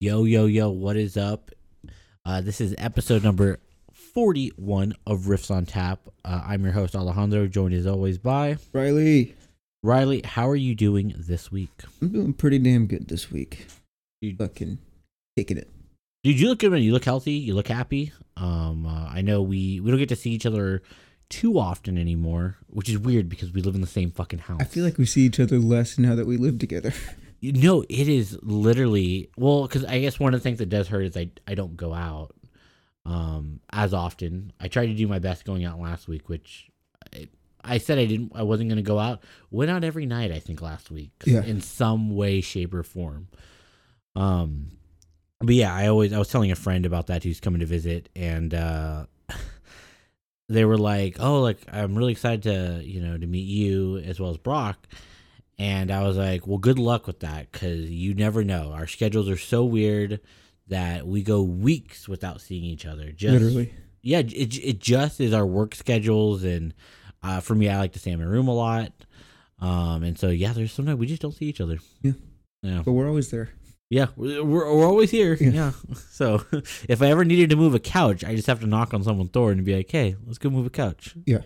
Yo, yo, yo, what is up? Uh, this is episode number 41 of Riffs on Tap. Uh, I'm your host, Alejandro, joined as always by Riley, Riley. How are you doing this week? I'm doing pretty damn good this week. You- Fucking kicking it. Dude, you look good, man. You look healthy. You look happy. Um, uh, I know we, we don't get to see each other too often anymore, which is weird because we live in the same fucking house. I feel like we see each other less now that we live together. Know, it is literally well, because I guess one of the things that does hurt is I I don't go out um as often. I tried to do my best going out last week, which I, I said I didn't. I wasn't going to go out. Went out every night. I think last week, Yeah. in some way, shape, or form. Um, but yeah, I always I was telling a friend about that who's coming to visit, and uh they were like, "Oh, like I'm really excited to you know to meet you as well as Brock." And I was like, well, good luck with that because you never know. Our schedules are so weird that we go weeks without seeing each other. Just, Literally. Yeah, it, it just is our work schedules. And uh, for me, I like to stay in my room a lot. Um, and so, yeah, there's sometimes we just don't see each other. Yeah. Yeah. But we're always there. Yeah. We're, we're always here. Yeah. Yeah. So if I ever needed to move a couch, I just have to knock on someone's door and be like, hey, let's go move a couch. Yeah.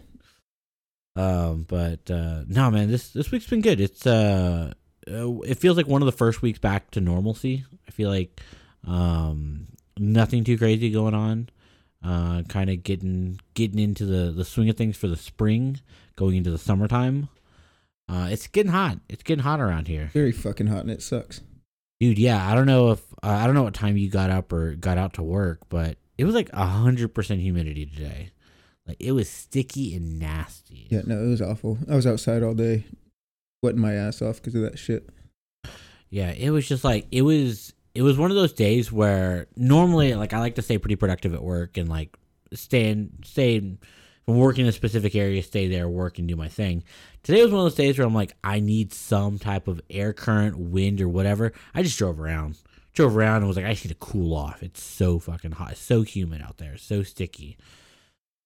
Um, but uh, no, man, this this week's been good. It's uh, uh, it feels like one of the first weeks back to normalcy. I feel like um, nothing too crazy going on. Uh, kind of getting getting into the the swing of things for the spring, going into the summertime. Uh, it's getting hot. It's getting hot around here, Very fucking hot and it sucks. dude. Yeah, I don't know if uh, I don't know what time you got up or got out to work, but it was like a hundred percent humidity today. Like it was sticky and nasty. Yeah, no, it was awful. I was outside all day, wetting my ass off because of that shit. Yeah, it was just like it was it was one of those days where normally like I like to stay pretty productive at work and like stay in stay in, from working in a specific area, stay there, work and do my thing. Today was one of those days where I'm like, I need some type of air current, wind or whatever. I just drove around. Drove around and was like, I just need to cool off. It's so fucking hot. It's so humid out there. So sticky.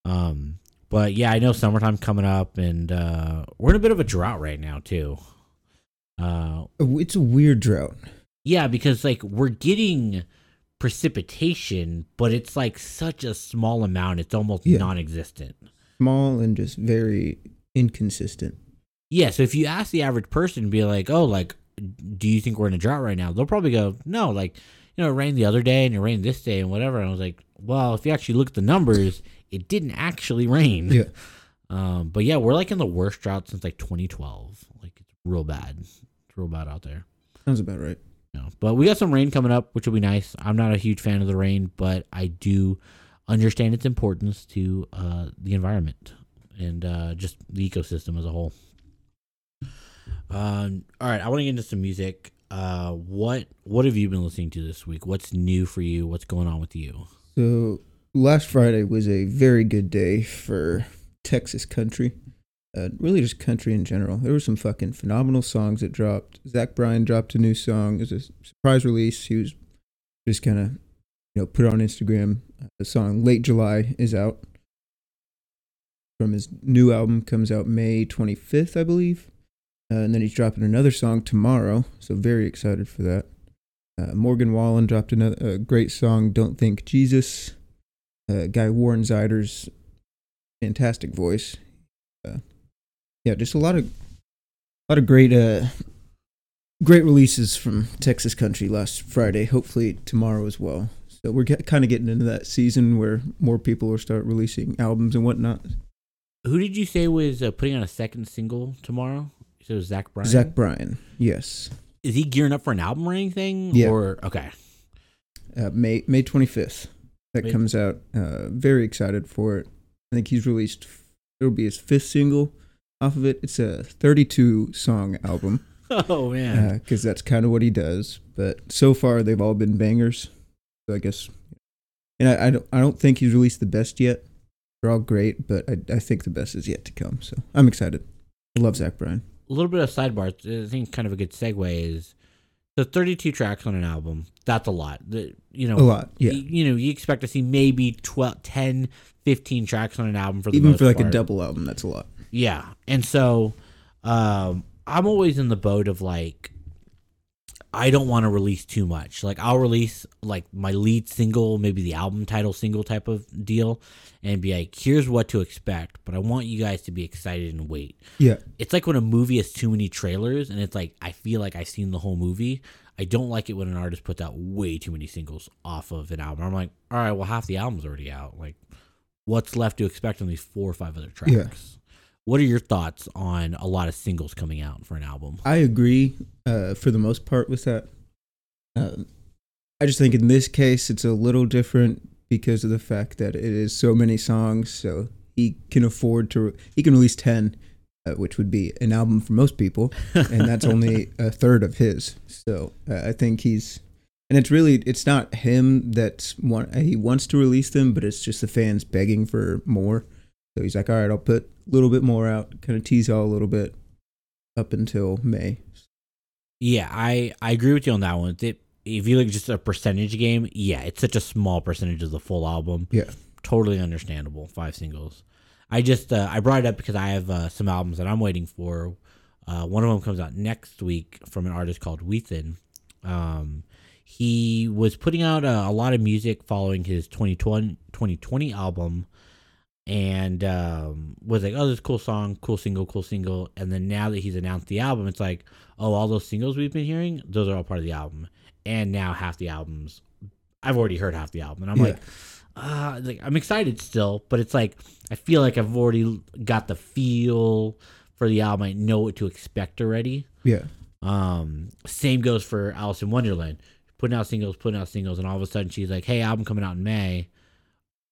Um but yeah, I know summertime coming up and uh we're in a bit of a drought right now too. Uh Uh, It's a weird drought. yeah, because like we're getting precipitation, but it's like such a small amount, it's almost Yeah. non existent. Small and just very inconsistent. Yeah, so if you ask the average person, be like, oh, like, do you think we're in a drought right now? They'll probably go, no, like, you know, it rained the other day and it rained this day and whatever. And I was like, well, if you actually look at the numbers, it didn't actually rain. Yeah. Um, but yeah, we're like in the worst drought since like 2012. Like, it's real bad. It's real bad out there. Sounds about right. No, but we got some rain coming up, which will be nice. I'm not a huge fan of the rain, but I do understand its importance to uh, the environment and uh, just the ecosystem as a whole. Um, all right, I want to get into some music. Uh, what what have you been listening to this week? What's new for you? What's going on with you? So last Friday was a very good day for Texas country. Uh, really just country in general. There were some fucking phenomenal songs that dropped. Zach Bryan dropped a new song. It was a surprise release. He was just kind of, you know, put on Instagram. Uh, the song Late July is out from his new album. Comes out May 25th, I believe. Uh, and then he's dropping another song tomorrow. So very excited for that. Uh, Morgan Wallen dropped another great song, "Don't Think Jesus." Uh, guy Warren Zeiders' fantastic voice. Uh, yeah, just a lot of, a lot of great, uh, great releases from Texas country last Friday. Hopefully tomorrow as well. So we're get, kind of getting into that season where more people will start releasing albums and whatnot. Who did you say was uh, putting on a second single tomorrow? You said it was Zach Bryan. Zach Bryan, yes, is he gearing up for an album or anything? Yeah. Or okay, uh, May May twenty fifth. That comes out. Uh, very excited for it. I think he's released. It'll be his fifth single off of it. It's a thirty two song album. oh man, because that's kind of what he does. But so far, they've all been bangers. So I guess, and I, I don't, I don't think he's released the best yet. They're all great, but I, I think the best is yet to come. So I'm excited. I love Zach Bryan. a little bit of sidebar. I think kind of a good segue is the 32 tracks on an album. That's a lot. The, you know, A lot, yeah. y- You, know, you expect to see maybe 12, 10, 15 tracks on an album for the Even for like a double album, that's a lot. Yeah, and so um, I'm always in the boat of like I don't want to release too much. Like I'll release like my lead single, maybe the album title single type of deal, and be like, here's what to expect. But I want you guys to be excited and wait. Yeah. It's like when a movie has too many trailers, and it's like I feel like I've seen the whole movie. I don't like it when an artist puts out way too many singles off of an album. I'm like, all right, well half the album's already out. Like, what's left to expect on these four or five other tracks? Yeah. What are your thoughts on a lot of singles coming out for an album? I agree uh, for the most part with that. Um, I just think in this case it's a little different because of the fact that it is so many songs. So he can afford to he can release ten, uh, which would be an album for most people, and that's only a third of his. So uh, I think he's and it's really it's not him that's want he wants to release them, but it's just the fans begging for more. So he's like, all right, I'll put a little bit more out, kind of tease all a little bit up until May. Yeah, I I agree with you on that one. It, if you look just a percentage game, yeah, it's such a small percentage of the full album. Yeah. totally understandable. Five singles. I just uh, I brought it up because I have uh, some albums that I'm waiting for. Uh, one of them comes out next week from an artist called Whethan. Um, he was putting out a, a lot of music following his 2020, 2020 album and um, was like, oh, this cool song, cool single, cool single. And then now that he's announced the album, it's like, oh, all those singles we've been hearing, those are all part of the album. And now half the albums, I've already heard half the album, and I'm Yeah. like, uh, like I'm excited still, but it's like I feel like I've already got the feel for the album. I know what to expect already. Yeah. Um, same goes for Alison Wonderland, putting out singles, putting out singles, and all of a sudden she's like, "Hey, album coming out in May."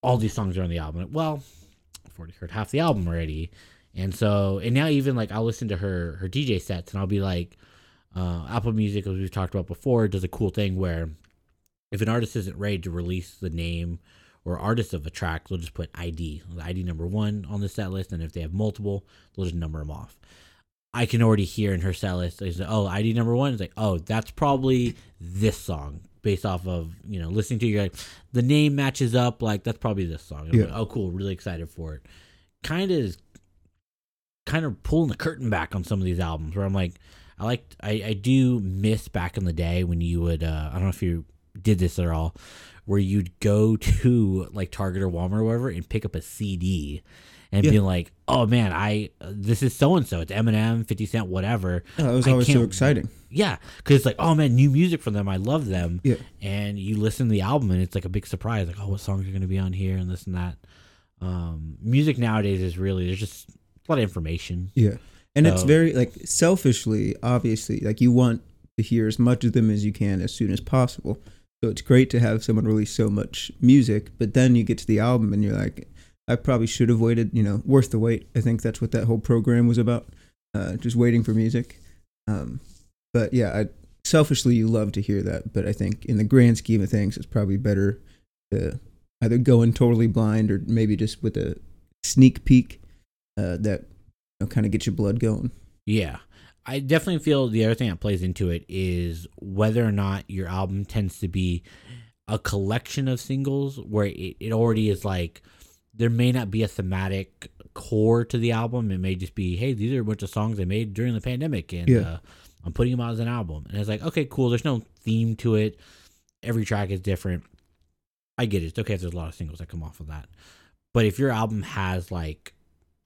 All these songs are on the album. Well, already heard half the album already, and so and now even like I'll listen to her her DJ sets, and I'll be like, uh, Apple Music, as we've talked about before, does a cool thing where if an artist isn't ready to release the name or artist of a track, they'll just put ID, the ID number one on the set list, and if they have multiple, they'll just number them off. I can already hear in her set list, they say, oh, ID number one. Is like, oh, that's probably this song based off of, you know, listening to you, like, the name matches up, like, that's probably this song. I'm Yeah. like, oh, cool, really excited for it. Kind of kind of pulling the curtain back on some of these albums where I'm like, I like, I, I do miss back in the day when you would, uh, I don't know if you did this at all, where you'd go to like Target or Walmart or whatever and pick up a CD and Yeah. be like, oh man, I, this is so and so. It's Eminem, 50 Cent, whatever. Oh, it was I always so exciting. Yeah. Cause it's like, oh man, new music from them. I love them. Yeah. And you listen to the album and it's like a big surprise. Like, oh, what songs are going to be on here and this and that. Um, music nowadays is really, there's just a lot of information. Yeah. And it's very like selfishly, obviously, like you want to hear as much of them as you can as soon as possible. So it's great to have someone release so much music, but then you get to the album and you're like, I probably should have waited, you know, worth the wait. I think that's what that whole program was about. Uh, just waiting for music. Um, but yeah, I, selfishly, you love to hear that. But I think in the grand scheme of things, it's probably better to either go in totally blind or maybe just with a sneak peek uh, that you know, kind of gets your blood going. Yeah. I definitely feel the other thing that plays into it is whether or not your album tends to be a collection of singles where it, it already is like there may not be a thematic core to the album. It may just be, hey, these are a bunch of songs I made during the pandemic and Yeah. uh, I'm putting them out as an album. And it's like, okay, cool. There's no theme to it. Every track is different. I get it. It's okay if there's a lot of singles that come off of that. But if your album has like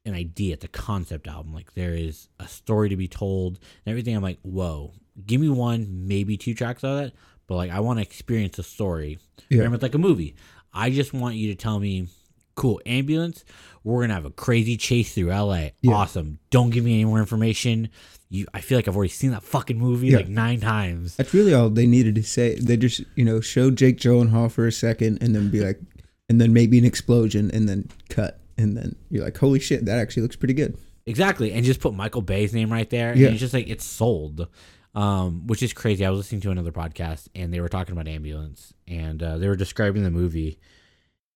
an idea, it's a concept album, like there is a story to be told and everything, I'm like, whoa, give me one, maybe two tracks of that. But like, I want to experience a story. Yeah. Remember, it's like a movie. I just want you to tell me, cool, ambulance, we're going to have a crazy chase through LA. Yeah. Awesome. Don't give me any more information. You, I feel like I've already seen that fucking movie Yeah. like nine times. That's really all they needed to say. They just, you know, show Jake Gyllenhaal for a second and then be like, and then maybe an explosion and then cut. And then you're like, holy shit, that actually looks pretty good. Exactly, and just put Michael Bay's name right there, Yeah. and it's just like it's sold, um, which is crazy. I was listening to another podcast, and they were talking about ambulance, and uh, they were describing the movie,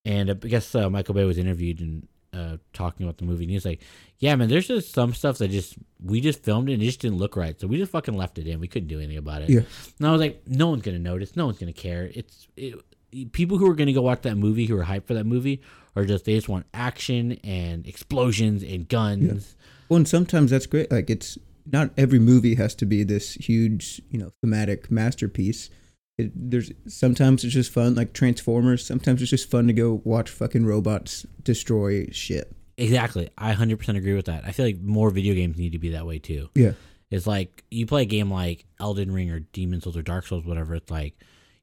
and I guess uh, Michael Bay was interviewed and uh, talking about the movie, and he was like, "Yeah, man, there's just some stuff that just we just filmed it and it just didn't look right, so we just fucking left it in. We couldn't do anything about it." Yeah. And I was like, "No one's gonna notice. No one's gonna care. It's it, people who are gonna go watch that movie, who are hyped for that movie, are just they just want action and explosions and guns." Well, and sometimes that's great. Like it's not every movie has to be this huge, you know, thematic masterpiece. It, there's sometimes it's just fun, like Transformers. Sometimes it's just fun to go watch fucking robots destroy shit. Exactly. I 100% agree with that. I feel like more video games need to be that way too. Yeah. It's like you play a game like Elden Ring or Demon Souls or Dark Souls, whatever. It's like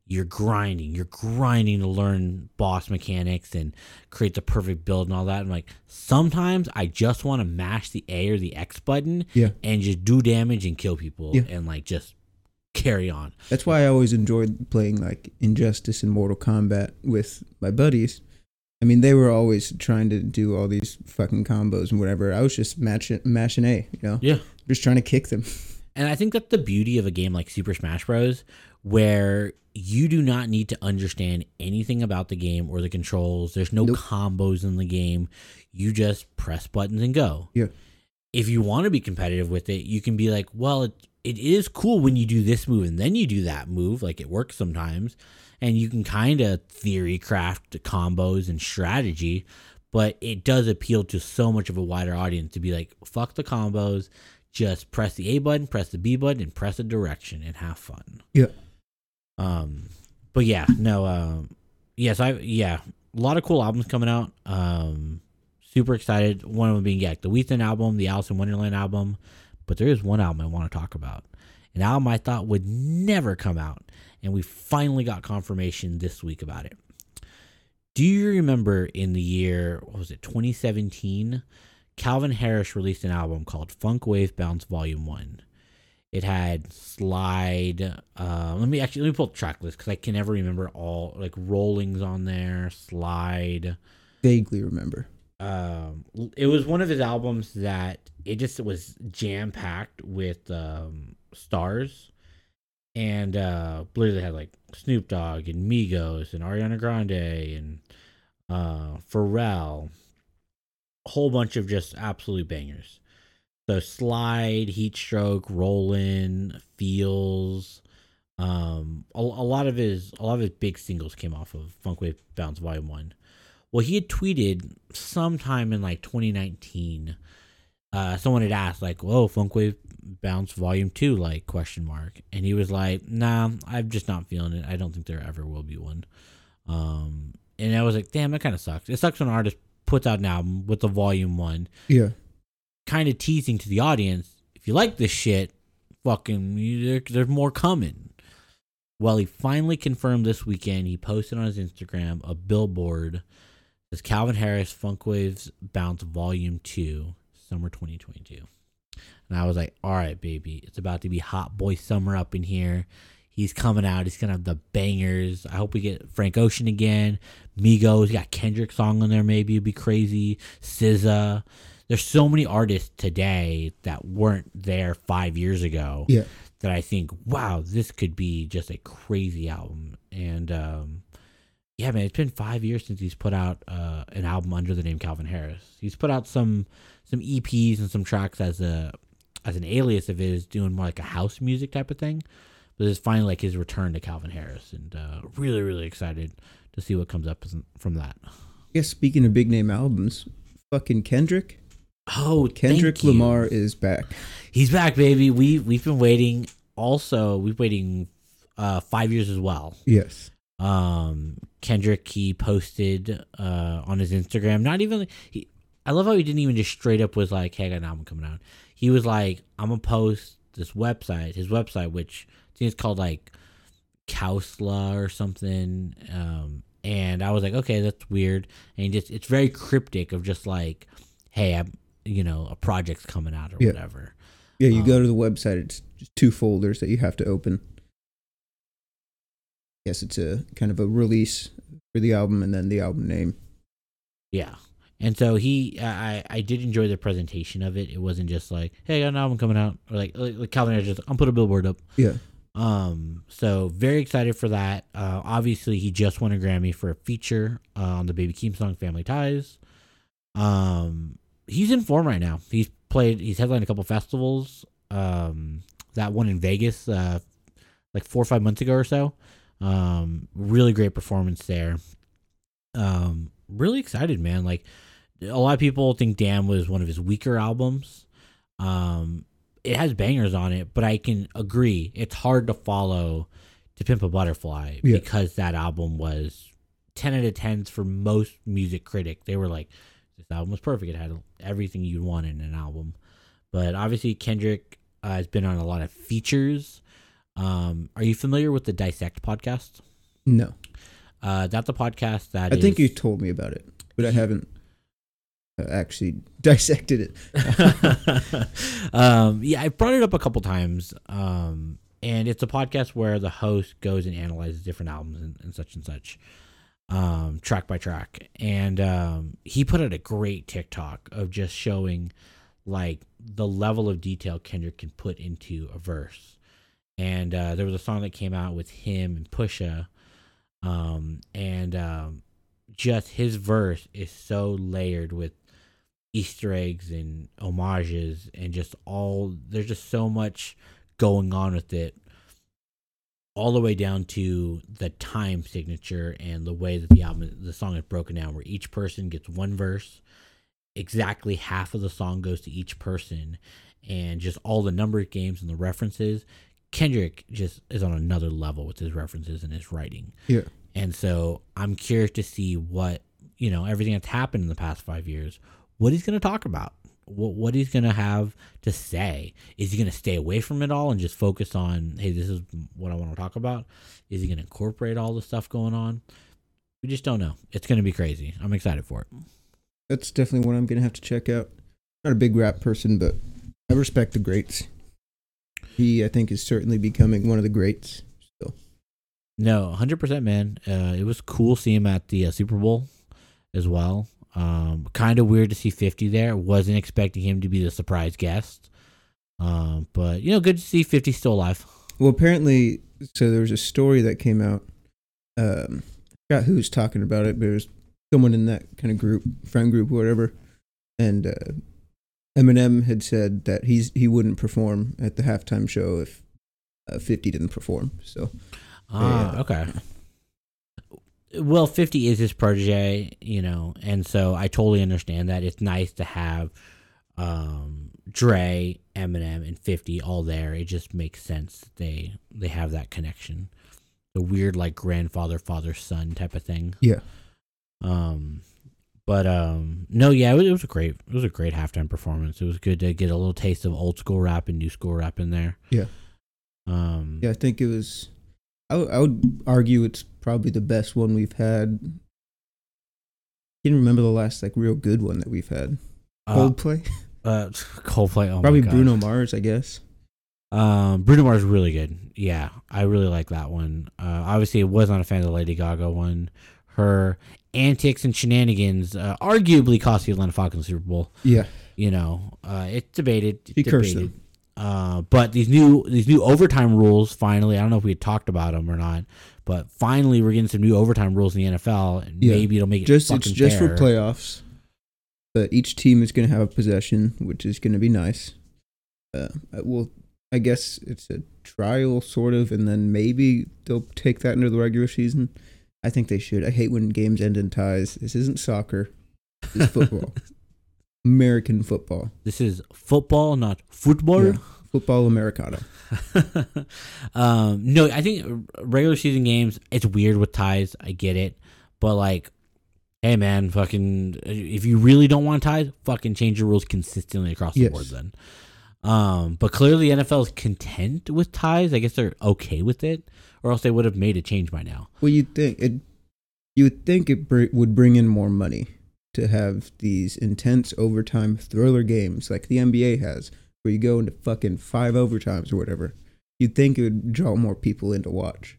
you're grinding, you're grinding to learn boss mechanics and create the perfect build and all that. I'm like, sometimes I just want to mash the A or the X button Yeah. and just do damage and kill people Yeah. and like just carry on. That's why I always enjoyed playing like Injustice and Mortal Kombat with my buddies. I mean, they were always trying to do all these fucking combos and whatever. I was just matching, mashing A, you know, Yeah. just trying to kick them. And I think that's the beauty of a game like Super Smash Bros., where you do not need to understand anything about the game or the controls. There's no Nope. combos in the game. You just press buttons and go. Yeah. If you want to be competitive with it, you can be like, well, it, it is cool when you do this move and then you do that move. Like it works sometimes. And you can kind of theory craft combos and strategy, but it does appeal to so much of a wider audience to be like, fuck the combos just press the A button, press the B button, and press a direction and have fun. Yeah. Um, but yeah, no, um, yes, I yeah, a lot of cool albums coming out. Um, super excited. One of them being yeah, the Weekend album, the Alison Wonderland album. But there is one album I want to talk about, an album I thought would never come out, and we finally got confirmation this week about it. Do you remember in the year what was it 2017? Calvin Harris released an album called Funk Wave Bounce Volume One. It had slide. Uh, let me actually let me pull the track list because I can never remember all like rollings on there. Slide. Vaguely remember. Um, it was one of his albums that it just was jam packed with um, stars, and uh, literally had like Snoop Dogg and Migos and Ariana Grande and uh, Pharrell, a whole bunch of just absolute bangers. So slide, heat stroke, rollin', feels. Um, a, a lot of his a lot of his big singles came off of Funk Wave Bounce Volume One. Well, he had tweeted sometime in like 2019. Uh, someone had asked like, "Whoa, Funkwave Bounce Volume Two?" Like question mark, and he was like, "Nah, I'm just not feeling it. I don't think there ever will be one." Um, and I was like, "Damn, that kind of sucks. It sucks when an artist puts out an album with the Volume One, Yeah. kind of teasing to the audience, if you like this shit, fucking, there, there's more coming." Well, he finally confirmed this weekend. He posted on his Instagram a billboard says Calvin Harris Funkwaves Bounce Volume 2, Summer 2022. And I was like, all right, baby, it's about to be hot boy summer up in here. He's coming out. He's going to have the bangers. I hope we get Frank Ocean again. Migos, got Kendrick song on there, maybe. It'd be crazy. SZA. There's so many artists today that weren't there five years ago Yeah. that I think, wow, this could be just a crazy album. And um, yeah, man, it's been five years since he's put out uh, an album under the name Calvin Harris. He's put out some some EPs and some tracks as a as an alias of his, doing more like a house music type of thing. But it's finally like his return to Calvin Harris, and uh, really, really excited to see what comes up from that. Yeah. Speaking of big name albums, fucking Kendrick. Oh, Kendrick. Lamar is back. He's back, baby. We we've been waiting. Also, we've waiting uh, five years as well. Yes. um Kendrick he posted uh on his Instagram not even he I love how he didn't even just straight up was like hey I got an album coming out he was like I'm gonna post this website his website which I think it's called like Kausla or something um and I was like okay that's weird and just it's very cryptic of just like hey I'm you know a project's coming out or Yeah. whatever Yeah. You Um, go to the website. It's just two folders that you have to open. Yes, it's a kind of a release for the album and then the album name. Yeah. And so he, I, I did enjoy the presentation of it. It wasn't just like, "Hey, I got an album coming out," or like, like, Calvin Harris just, "I'm put a billboard up." Yeah. Um, so very excited for that. Uh, obviously, he just won a Grammy for a feature uh, on the Baby Keem song "Family Ties." Um, he's in form right now. He's played. He's headlined a couple festivals. Um, that one in Vegas, uh, like four or five months ago or so. Um, really great performance there. Um, really excited, man. Like a lot of people think "Damn" was one of his weaker albums. Um, it has bangers on it, but I can agree it's hard to follow to Pimp a Butterfly Yeah. because that album was 10 out of 10s for most music critic. They were like, this album was perfect. It had everything you'd want in an album. But obviously, Kendrick uh, has been on a lot of features. Um, are you familiar with the Dissect podcast? No, Uh, that's a podcast that I think you told me about it, but I haven't actually dissected it. um, yeah, I brought it up a couple times. Um, and it's a podcast where the host goes and analyzes different albums and, and such and such, um, track by track. And um, he put out a great TikTok of just showing like the level of detail Kendrick can put into a verse. And uh, there was a song that came out with him and Pusha, um, and um, just his verse is so layered with Easter eggs and homages and just all there's just so much going on with it all the way down to the time signature and the way that the album the song is broken down where each person gets one verse. Exactly half of the song goes to each person and just all the numbered games and the references. Kendrick just is on another level with his references and his writing. Yeah. and so i'm curious to see what you know everything that's happened in the past five years what he's going to talk about what, what he's going to have to say is he going to stay away from it all and just focus on hey this is what i want to talk about is he going to incorporate all the stuff going on we just don't know it's going to be crazy i'm excited for it That's definitely one I'm gonna have to check out. Not a big rap person, but I respect the greats. He, I think, is certainly becoming one of the greats. So No, hundred percent, man. Uh, it was cool seeing him at the uh, Super Bowl as well. Um, kind of weird to see Fifty there. Wasn't expecting him to be the surprise guest. Um, but you know, good to see Fifty still alive. Well, apparently, so there was a story that came out. Um, I forgot who was talking about it, but it was someone in that kind of group, friend group, whatever. And uh, Eminem had said that he's he wouldn't perform at the halftime show if uh, Fifty didn't perform. So Ah, Yeah. okay. Well, Fifty is his protege, you know, and so I totally understand that. It's nice to have um, Dre, Eminem, and Fifty all there. It just makes sense. They they have that connection. The weird like grandfather father son type of thing. Yeah. Um, but um, no, yeah, it was, it was a great it was a great halftime performance. It was good to get a little taste of old school rap and new school rap in there. Yeah. Um. yeah, I think it was. I would- argue it's probably the best one we've had. Can't remember the last like real good one that we've had. uh, Coldplay, Uh, Coldplay. Oh probably. Bruno Mars, I guess. Um, Bruno Mars is really good. Yeah, I really like that one. Uh, obviously, I was not a fan of the Lady Gaga one. Her antics and shenanigans uh, arguably cost the Atlanta Falcons Super Bowl. Yeah, You know, uh, it's debated. It's He cursed debated. Uh, but these new these new overtime rules finally. I don't know if we had talked about them or not, but finally we're getting some new overtime rules in the NFL, and Yeah. maybe it'll make it just it's just fair. for playoffs. But each team is going to have a possession, which is going to be nice. Uh, well, I guess it's a trial, sort of, and then maybe they'll take that into the regular season. I think they should. I hate when games end in ties. This isn't soccer. It's football. American football. This is football, not football. Yeah. Football Americano. um, no, I think regular season games. It's weird with ties. I get it, but like, hey man, fucking, if you really don't want ties, fucking change your rules consistently across the board. Then, um, but clearly the NFL is content with ties. I guess they're okay with it, or else they would have made a change by now. Well, you'd think it. You would think it br- would bring in more money to have these intense overtime thriller games like the NBA has, where you go into fucking five overtimes or whatever. You'd think it would draw more people in to watch.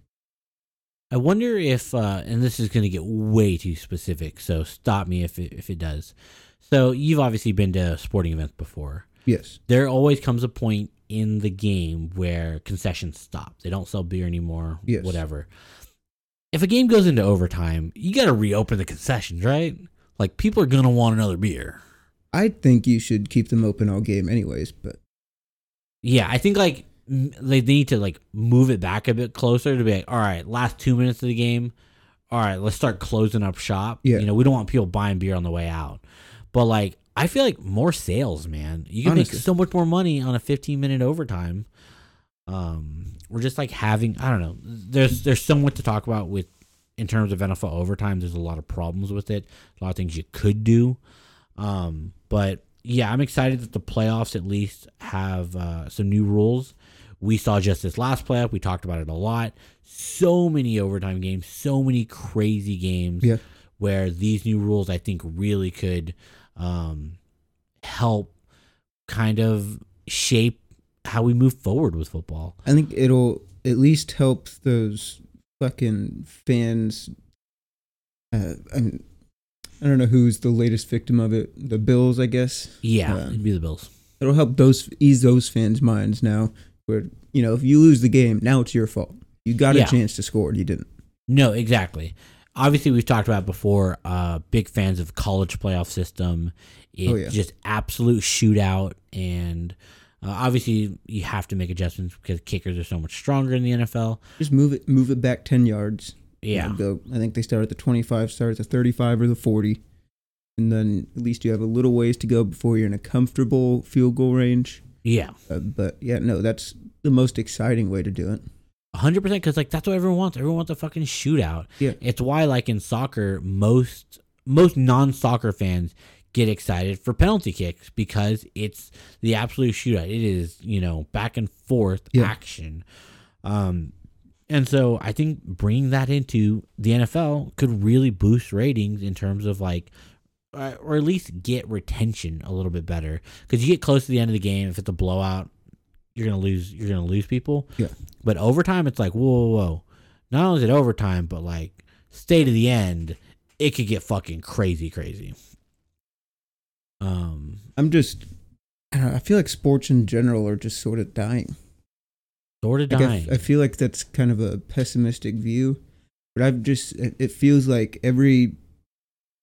I wonder if, uh, and this is going to get way too specific, so stop me if it, if it does. So you've obviously been to sporting events before. Yes. there always comes a point in the game where concessions stop. They don't sell beer anymore, Yes. whatever. If a game goes into overtime, you got to reopen the concessions, right? Like people are going to want another beer. I think you should keep them open all game, anyways. But Yeah, I think like they need to like move it back a bit closer to be like, all right, last 2 minutes of the game. All right, let's start closing up shop. Yeah. You know, we don't want people buying beer on the way out. But like I feel like more sales, man. You can Honestly. make so much more money on a 15 minute overtime. Um, we're just like having I don't know. There's there's so much to talk about with in terms of NFL overtime. There's a lot of problems with it. A lot of things you could do. Um, but yeah, I'm excited that the playoffs at least have uh, some new rules. We saw just this last playoff. We talked about it a lot. So many overtime games, so many crazy games Yeah. where these new rules I think really could um, help kind of shape how we move forward with football. I think it'll at least help those fucking fans. Uh, I'm, I don't know who's the latest victim of it. The Bills, I guess. Yeah, Yeah. it'd be the Bills. It'll help those ease those fans' minds now. Where you know if you lose the game, now it's your fault. You got Yeah. a chance to score, and you didn't. No, exactly. Obviously, we've talked about before. Uh, big fans of college playoff system. It's Oh, yeah. just absolute shootout, and uh, obviously you have to make adjustments because kickers are so much stronger in the NFL. Just move it, move it back ten yards. Yeah, go. I think they start at the twenty-five, start at the thirty-five or the forty, and then at least you have a little ways to go before you're in a comfortable field goal range. yeah, Uh, but yeah, no, that's the most exciting way to do it. hundred percent. Because like that's what everyone wants. Everyone wants a fucking shootout. Yeah. It's why like in soccer, most most non soccer fans get excited for penalty kicks because it's the absolute shootout. It is you know back and forth Yeah. action. Um, and so I think bringing that into the NFL could really boost ratings in terms of like, uh, or at least get retention a little bit better. Because you get close to the end of the game, if it's a blowout, you're gonna lose. You're gonna lose people. Yeah. But overtime, it's like whoa, whoa, whoa. Not only is it overtime, but like stay to the end, it could get fucking crazy, crazy. Um, I'm just, I, don't know, I feel like sports in general are just sort of dying. sort of Like, I f- dying. I, feel like that's kind of a pessimistic view, but I've just, it, it feels like every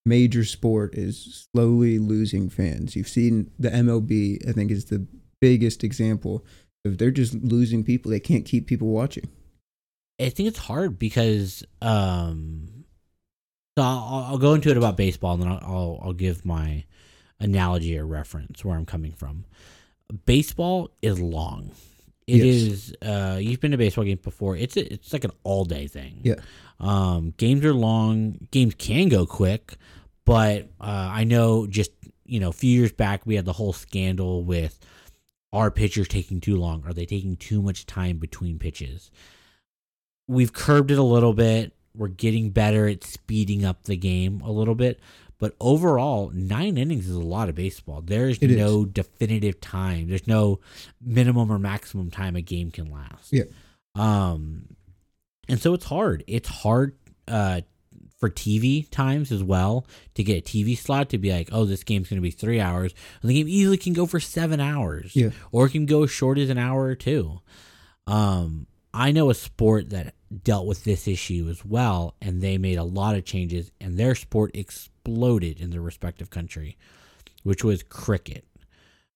major sport is slowly losing fans. You've seen the MLB, I think, is the biggest example of they're just losing people. They can't keep people watching. I think it's hard because um, so I'll, I'll go into it about baseball and then I'll, I'll I'll give my analogy or reference where I'm coming from. Baseball is long. It Yes. is. Uh, you've been to baseball games before. It's a, it's like an all day thing. Yeah. Um, games are long. Games can go quick, but uh, I know just you know a few years back we had the whole scandal with are pitchers taking too long? Are they taking too much time between pitches? We've curbed it a little bit. We're getting better at speeding up the game a little bit. But overall, nine innings is a lot of baseball. There's It is. no definitive time. There's no minimum or maximum time a game can last. Yeah. Um, and so it's hard. It's hard uh, for TV times as well to get a TV slot to be like, oh, this game's going to be three hours. And the game easily can go for seven hours. Yeah. Or it can go as short as an hour or two. Um, I know a sport that dealt with this issue as well, and they made a lot of changes, and their sport exploded in their respective country, which was cricket.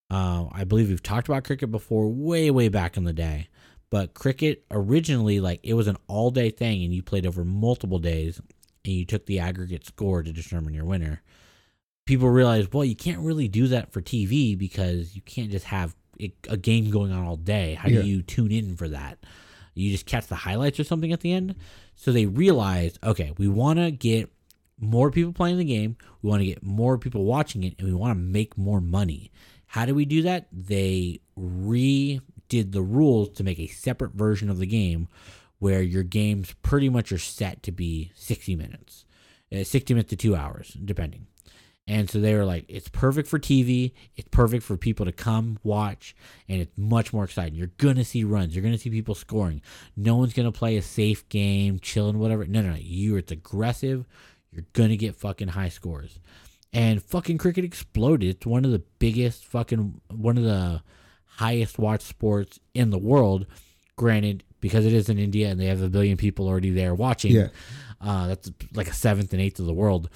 Uh, I believe we've talked about cricket before, way, way back in the day. But cricket originally, like, it was an all day thing, and you played over multiple days, and you took the aggregate score to determine your winner. People realized, well, you can't really do that for TV because you can't just have a game going on all day. How Yeah. do you tune in for that? You just catch the highlights or something at the end. So they realized, okay, we want to get more people playing the game. We want to get more people watching it, and we want to make more money. How do we do that? They redid the rules to make a separate version of the game where your games pretty much are set to be 60 minutes, uh, 60 minutes to two hours, depending. And so they were like, it's perfect for TV. It's perfect for people to come watch, and it's much more exciting. You're gonna see runs. You're gonna see people scoring. No one's gonna play a safe game, chilling, whatever. No, no, no. You, it's aggressive. You're gonna get fucking high scores. And fucking cricket exploded. It's one of the biggest fucking one of the highest watched sports in the world. Granted, because it is in India and they have a billion people already there watching. Yeah. Uh, that's like a seventh and eighth of the world.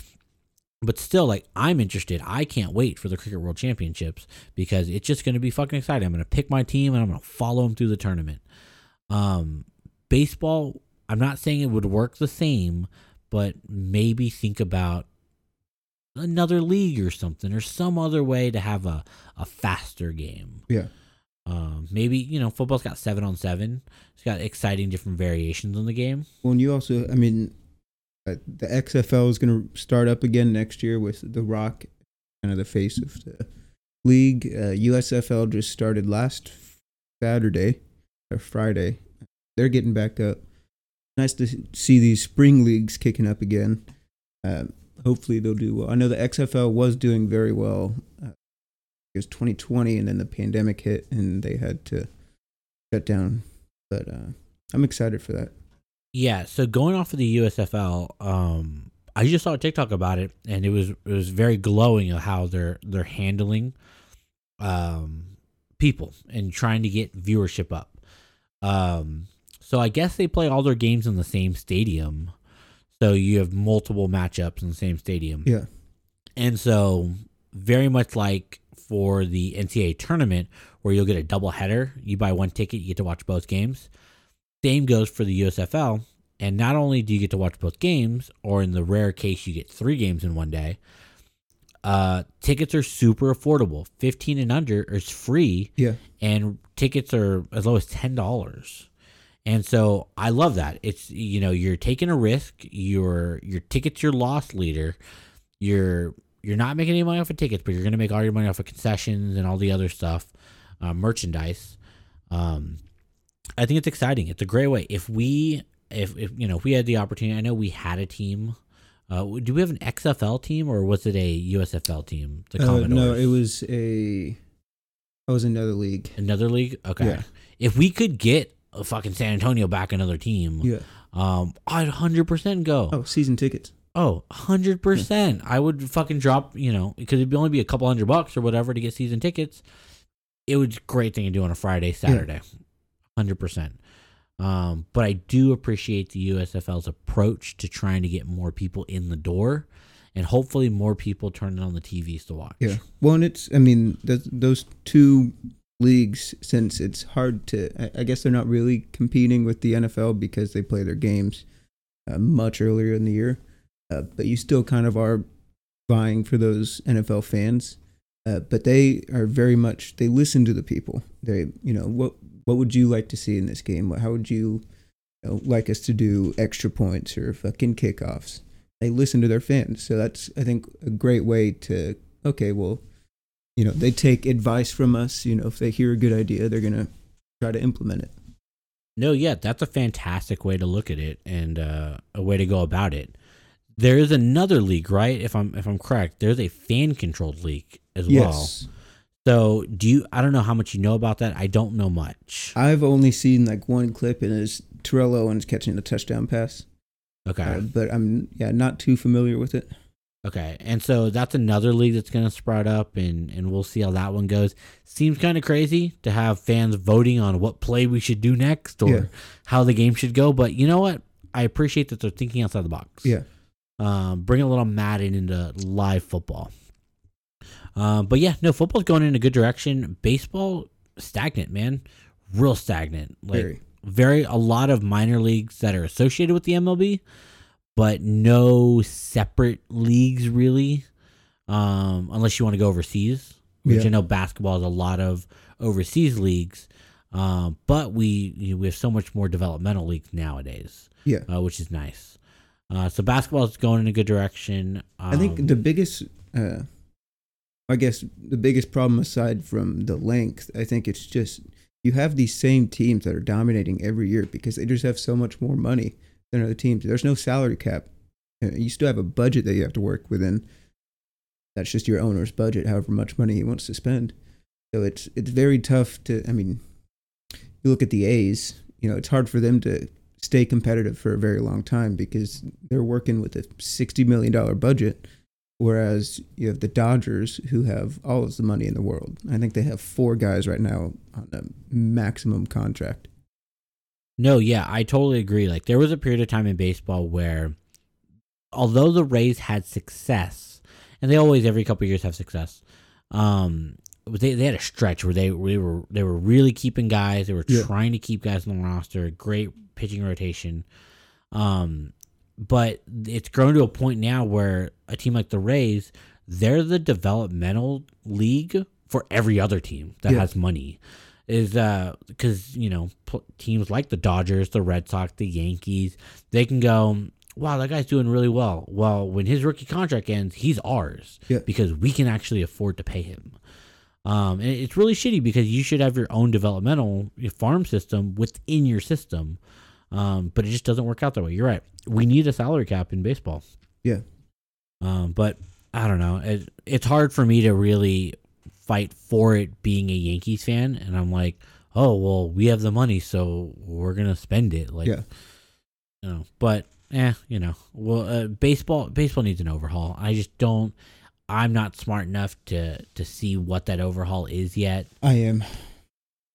But still, like I'm interested. I can't wait for the Cricket World Championships because it's just going to be fucking exciting. I'm going to pick my team and I'm going to follow them through the tournament. Um, baseball, I'm not saying it would work the same, but maybe think about another league or something, or some other way to have a a faster game. Yeah. Um, maybe you know football's got seven on seven. It's got exciting different variations in the game. Well, and you also, I mean, uh, the XFL is going to start up again next year with The Rock, kind of the face of the league. Uh, USFL just started last Saturday or Friday. They're getting back up. Nice to see these spring leagues kicking up again. Um, hopefully they'll do well. I know the XFL was doing very well. Uh, it was 2020, and then the pandemic hit, and they had to shut down. But uh, I'm excited for that. Yeah, so going off of the USFL, um, I just saw a TikTok about it, and it was it was very glowing of how they're they're handling um, people and trying to get viewership up. Um, so I guess they play all their games in the same stadium, so you have multiple matchups in the same stadium. Yeah. And so, very much like for the NCAA tournament, where you'll get a double header, you buy one ticket, you get to watch both games. Same goes for the USFL. And not only do you get to watch both games, or in the rare case, you get three games in one day, uh, tickets are super affordable. 15 and under is free, Yeah. and tickets are as low as $10. And so I love that. It's you know you're taking a risk. Your your ticket's your loss leader. You're you're not making any money off of tickets, but you're going to make all your money off of concessions and all the other stuff, uh, merchandise. Um, I think it's exciting. It's a great way. If we, if, if you know, if we had the opportunity, I know we had a team. Uh, do we have an XFL team or was it a USFL team? The uh, no, it was a. It was another league. Another league. Okay. Yeah. If we could get a fucking San Antonio back another team, yeah. Um, I'd hundred percent go. Oh, season tickets. Oh, 100%. Yeah. I would fucking drop, you know, because it'd only be a couple hundred bucks or whatever to get season tickets. It was a great thing to do on a Friday, Saturday. Yeah. 100%. Um, but I do appreciate the USFL's approach to trying to get more people in the door and hopefully more people turn on the TVs to watch. Yeah. Well, and it's, I mean, th- those two leagues, since it's hard to, I-, I guess they're not really competing with the NFL because they play their games uh, much earlier in the year, uh, but you still kind of are vying for those NFL fans. Uh, but they are very much they listen to the people. They you know what what would you like to see in this game? How would you, you know, like us to do extra points or fucking kickoffs? They listen to their fans, so that's I think a great way to. Okay, well, you know, they take advice from us. You know, if they hear a good idea, they're gonna try to implement it. No, yeah, that's a fantastic way to look at it and uh, a way to go about it. There is another league, right? If I'm if I'm correct, there's a fan controlled league as well. So do you? I don't know how much you know about that. I don't know much. I've only seen like one clip, and it's Terrell Owens catching a touchdown pass. Okay, Uh, but I'm yeah not too familiar with it. okay, and so that's another league that's going to sprout up, and and we'll see how that one goes. Seems kind of crazy to have fans voting on what play we should do next or Yeah. how the game should go, but you know what? I appreciate that they're thinking outside the box. Yeah, um, bring a little Madden into live football. Um, but yeah, no, football's going in a good direction. Baseball stagnant, man, real stagnant. Like very. very a lot of minor leagues that are associated with the MLB, but no separate leagues really, um, unless you want to go overseas. Which Yeah. I know basketball is a lot of overseas leagues, um, but we you know, we have so much more developmental leagues nowadays Yeah, uh, which is nice. Uh, so basketball is going in a good direction. Um, I think the biggest, uh, I guess the biggest problem aside from the length, I think it's just you have these same teams that are dominating every year because they just have so much more money than other teams. There's no salary cap. Uh, You still have a budget that you have to work within. That's just your owner's budget, however much money he wants to spend. So it's it's very tough to. I mean, you look at the A's. You know, it's hard for them to stay competitive for a very long time because they're working with a sixty million dollar budget, whereas you have the Dodgers who have all of the money in the world. I think they have four guys right now on a maximum contract. no, yeah, I totally agree. Like there was a period of time in baseball where, although the Rays had success, and they always every couple of years have success, um, they they had a stretch where they they were they were really keeping guys. They were Yeah. trying to keep guys on the roster. Great pitching rotation. Um, but it's grown to a point now where a team like the Rays, they're the developmental league for every other team that Yeah. has money. Is uh because you know pl- teams like the Dodgers, the Red Sox, the Yankees, they can go. Wow, that guy's doing really well. Well, when his rookie contract ends, he's ours Yeah. because we can actually afford to pay him. Um, and it's really shitty because you should have your own developmental farm system within your system. Um, but it just doesn't work out that way. You're right. We need a salary cap in baseball. Yeah. Um, but I don't know. It, it's hard for me to really fight for it being a Yankees fan. And I'm like, oh, well, we have the money, so we're going to spend it. Like, Yeah. you know, but, eh, you know, well, uh, baseball, baseball needs an overhaul. I just don't, I'm not smart enough to, to see what that overhaul is yet. I am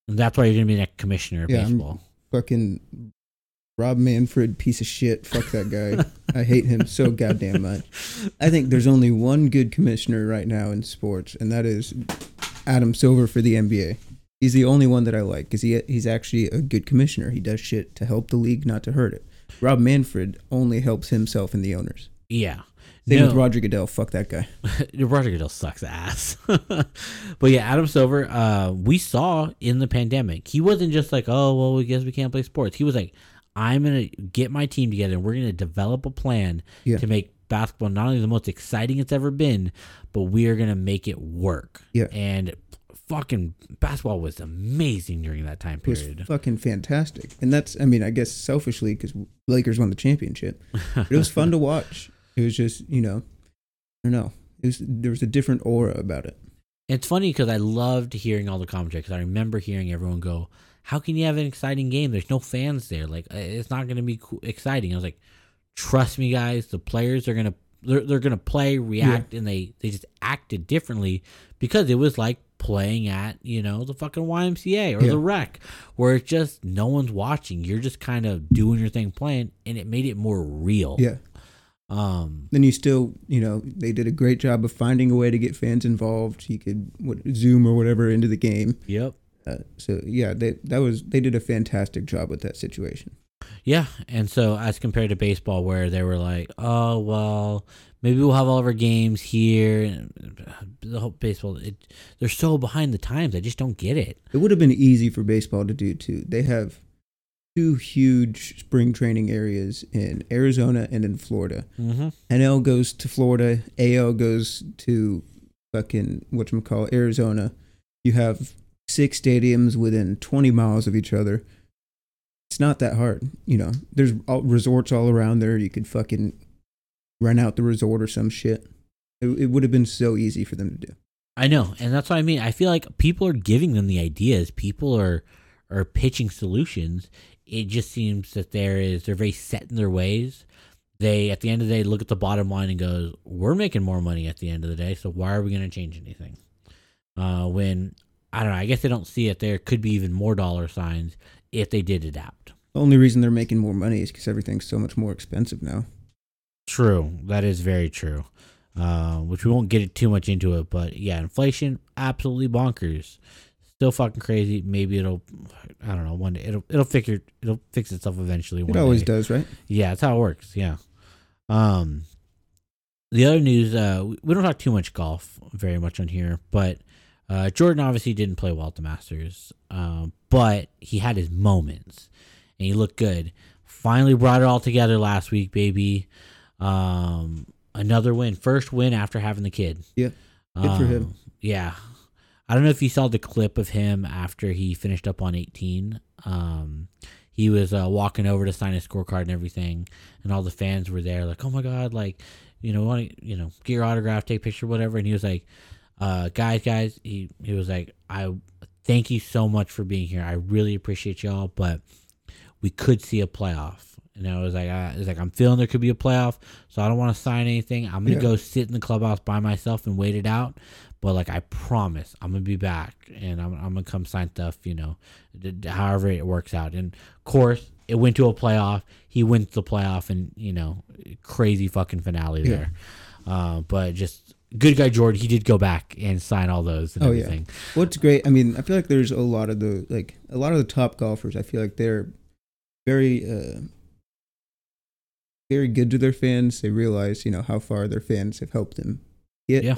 And that's why you're going to be the next commissioner of Yeah, I'm- baseball. fucking Rob Manfred, piece of shit. Fuck that guy. I hate him so goddamn much. I think there's only one good commissioner right now in sports, and that is Adam Silver for the NBA. He's the only one that I like because he he's actually a good commissioner. He does shit to help the league, not to hurt it. Rob Manfred only helps himself and the owners. Yeah. Same No. with Roger Goodell. Fuck that guy. Roger Goodell sucks ass. but yeah, Adam Silver, uh, we saw in the pandemic, he wasn't just like, oh, well, we guess we can't play sports. He was like, I'm going to get my team together and we're going to develop a plan Yeah. to make basketball not only the most exciting it's ever been, but we are going to make it work. Yeah. And fucking basketball was amazing during that time It was period. fucking fantastic. And that's, I mean, I guess selfishly because Lakers won the championship. But it was fun to watch. It was just, you know, I don't know. It was there was a different aura about it. It's funny because I loved hearing all the commentary because I remember hearing everyone go, "How can you have an exciting game? There's no fans there. Like uh, it's not going to be co- exciting." I was like, "Trust me, guys. The players are gonna they're, they're gonna play, react, and they they just acted differently because it was like playing at you know the fucking YMCA or Yeah. the rec where it's just no one's watching. You're just kind of doing your thing, playing, and it made it more real. Yeah. Um. Then you still, you know, they did a great job of finding a way to get fans involved. You could what, Zoom or whatever into the game. Yep. Uh, so yeah, they that was they did a fantastic job with that situation. Yeah, and so as compared to baseball, where they were like, "Oh well, maybe we'll have all of our games here." The whole baseball, it, they're so behind the times. I just don't get it. It would have been easy for baseball to do too. They have two huge spring training areas in Arizona and in Florida. Mm-hmm. NL goes to Florida, AL goes to fucking what call Arizona. You have six stadiums within 20 miles of each other. It's not that hard, you know. There's all, resorts all around there. You could fucking rent out the resort or some shit. It, it would have been so easy for them to do. I know, and that's what I mean. I feel like people are giving them the ideas. People are are pitching solutions. It just seems that there is they're very set in their ways. They at the end of the day look at the bottom line and goes, "We're making more money at the end of the day, so why are we going to change anything?" Uh, when I don't know, I guess they don't see it. There could be even more dollar signs if they did adapt. The only reason they're making more money is because everything's so much more expensive now. True, that is very true. Uh, which we won't get it too much into it, but yeah, inflation absolutely bonkers. Still fucking crazy. Maybe it'll, I don't know. One day it'll it'll figure it'll fix itself eventually. It always day. does, right? Yeah, that's how it works. Yeah. Um, the other news, uh, we don't talk too much golf very much on here, but uh, Jordan obviously didn't play well at the Masters, um, but he had his moments and he looked good. Finally brought it all together last week, baby. Um, another win, first win after having the kid. Yeah, good for him. Um, Yeah. I don't know if you saw the clip of him after he finished up on 18. Um, he was uh, walking over to sign his scorecard and everything, and all the fans were there, like, "Oh my god!" Like, you know, want to, you know, get your autograph, take a picture, whatever. And he was like, uh, "Guys, guys," he he was like, "I thank you so much for being here. I really appreciate y'all, but we could see a playoff." And I was like, uh, "It's like I'm feeling there could be a playoff, so I don't want to sign anything. I'm gonna Yeah. go sit in the clubhouse by myself and wait it out." But like I promise, I'm gonna be back, and I'm, I'm gonna come sign stuff. You know, however it works out. And of course, it went to a playoff. He wins the playoff, and you know, crazy fucking finale Yeah. there. Uh, but just good guy Jordan. He did go back and sign all those and Oh, yeah. everything. What's great, I mean, I feel like there's a lot of the like a lot of the top golfers. I feel like they're very uh, very good to their fans. They realize, you know, how far their fans have helped them get. Yeah.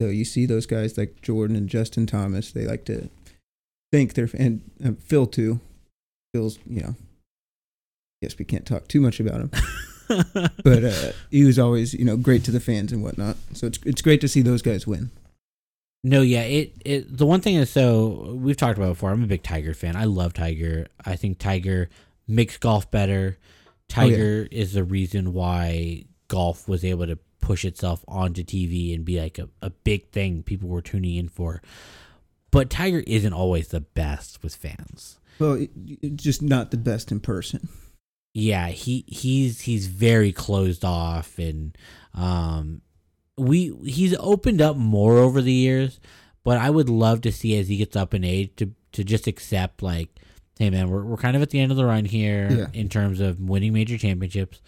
So you see those guys like Jordan and Justin Thomas. They like to thank their and uh, Phil too. Phil's, you know, guess we can't talk too much about him, but uh, he was always, you know, great to the fans and whatnot. So it's it's great to see those guys win. No, yeah, it, it the one thing is so we've talked about before. I'm a big Tiger fan. I love Tiger. I think Tiger makes golf better. Tiger is the reason why golf was able to push itself onto TV and be like a, a big thing people were tuning in for. But Tiger isn't always the best with fans. Well, it, just not the best in person. Yeah, he he's he's very closed off and um we he's opened up more over the years, but I would love to see as he gets up in age to to just accept like, hey man, we're we're kind of at the end of the run here Yeah. in terms of winning major championships.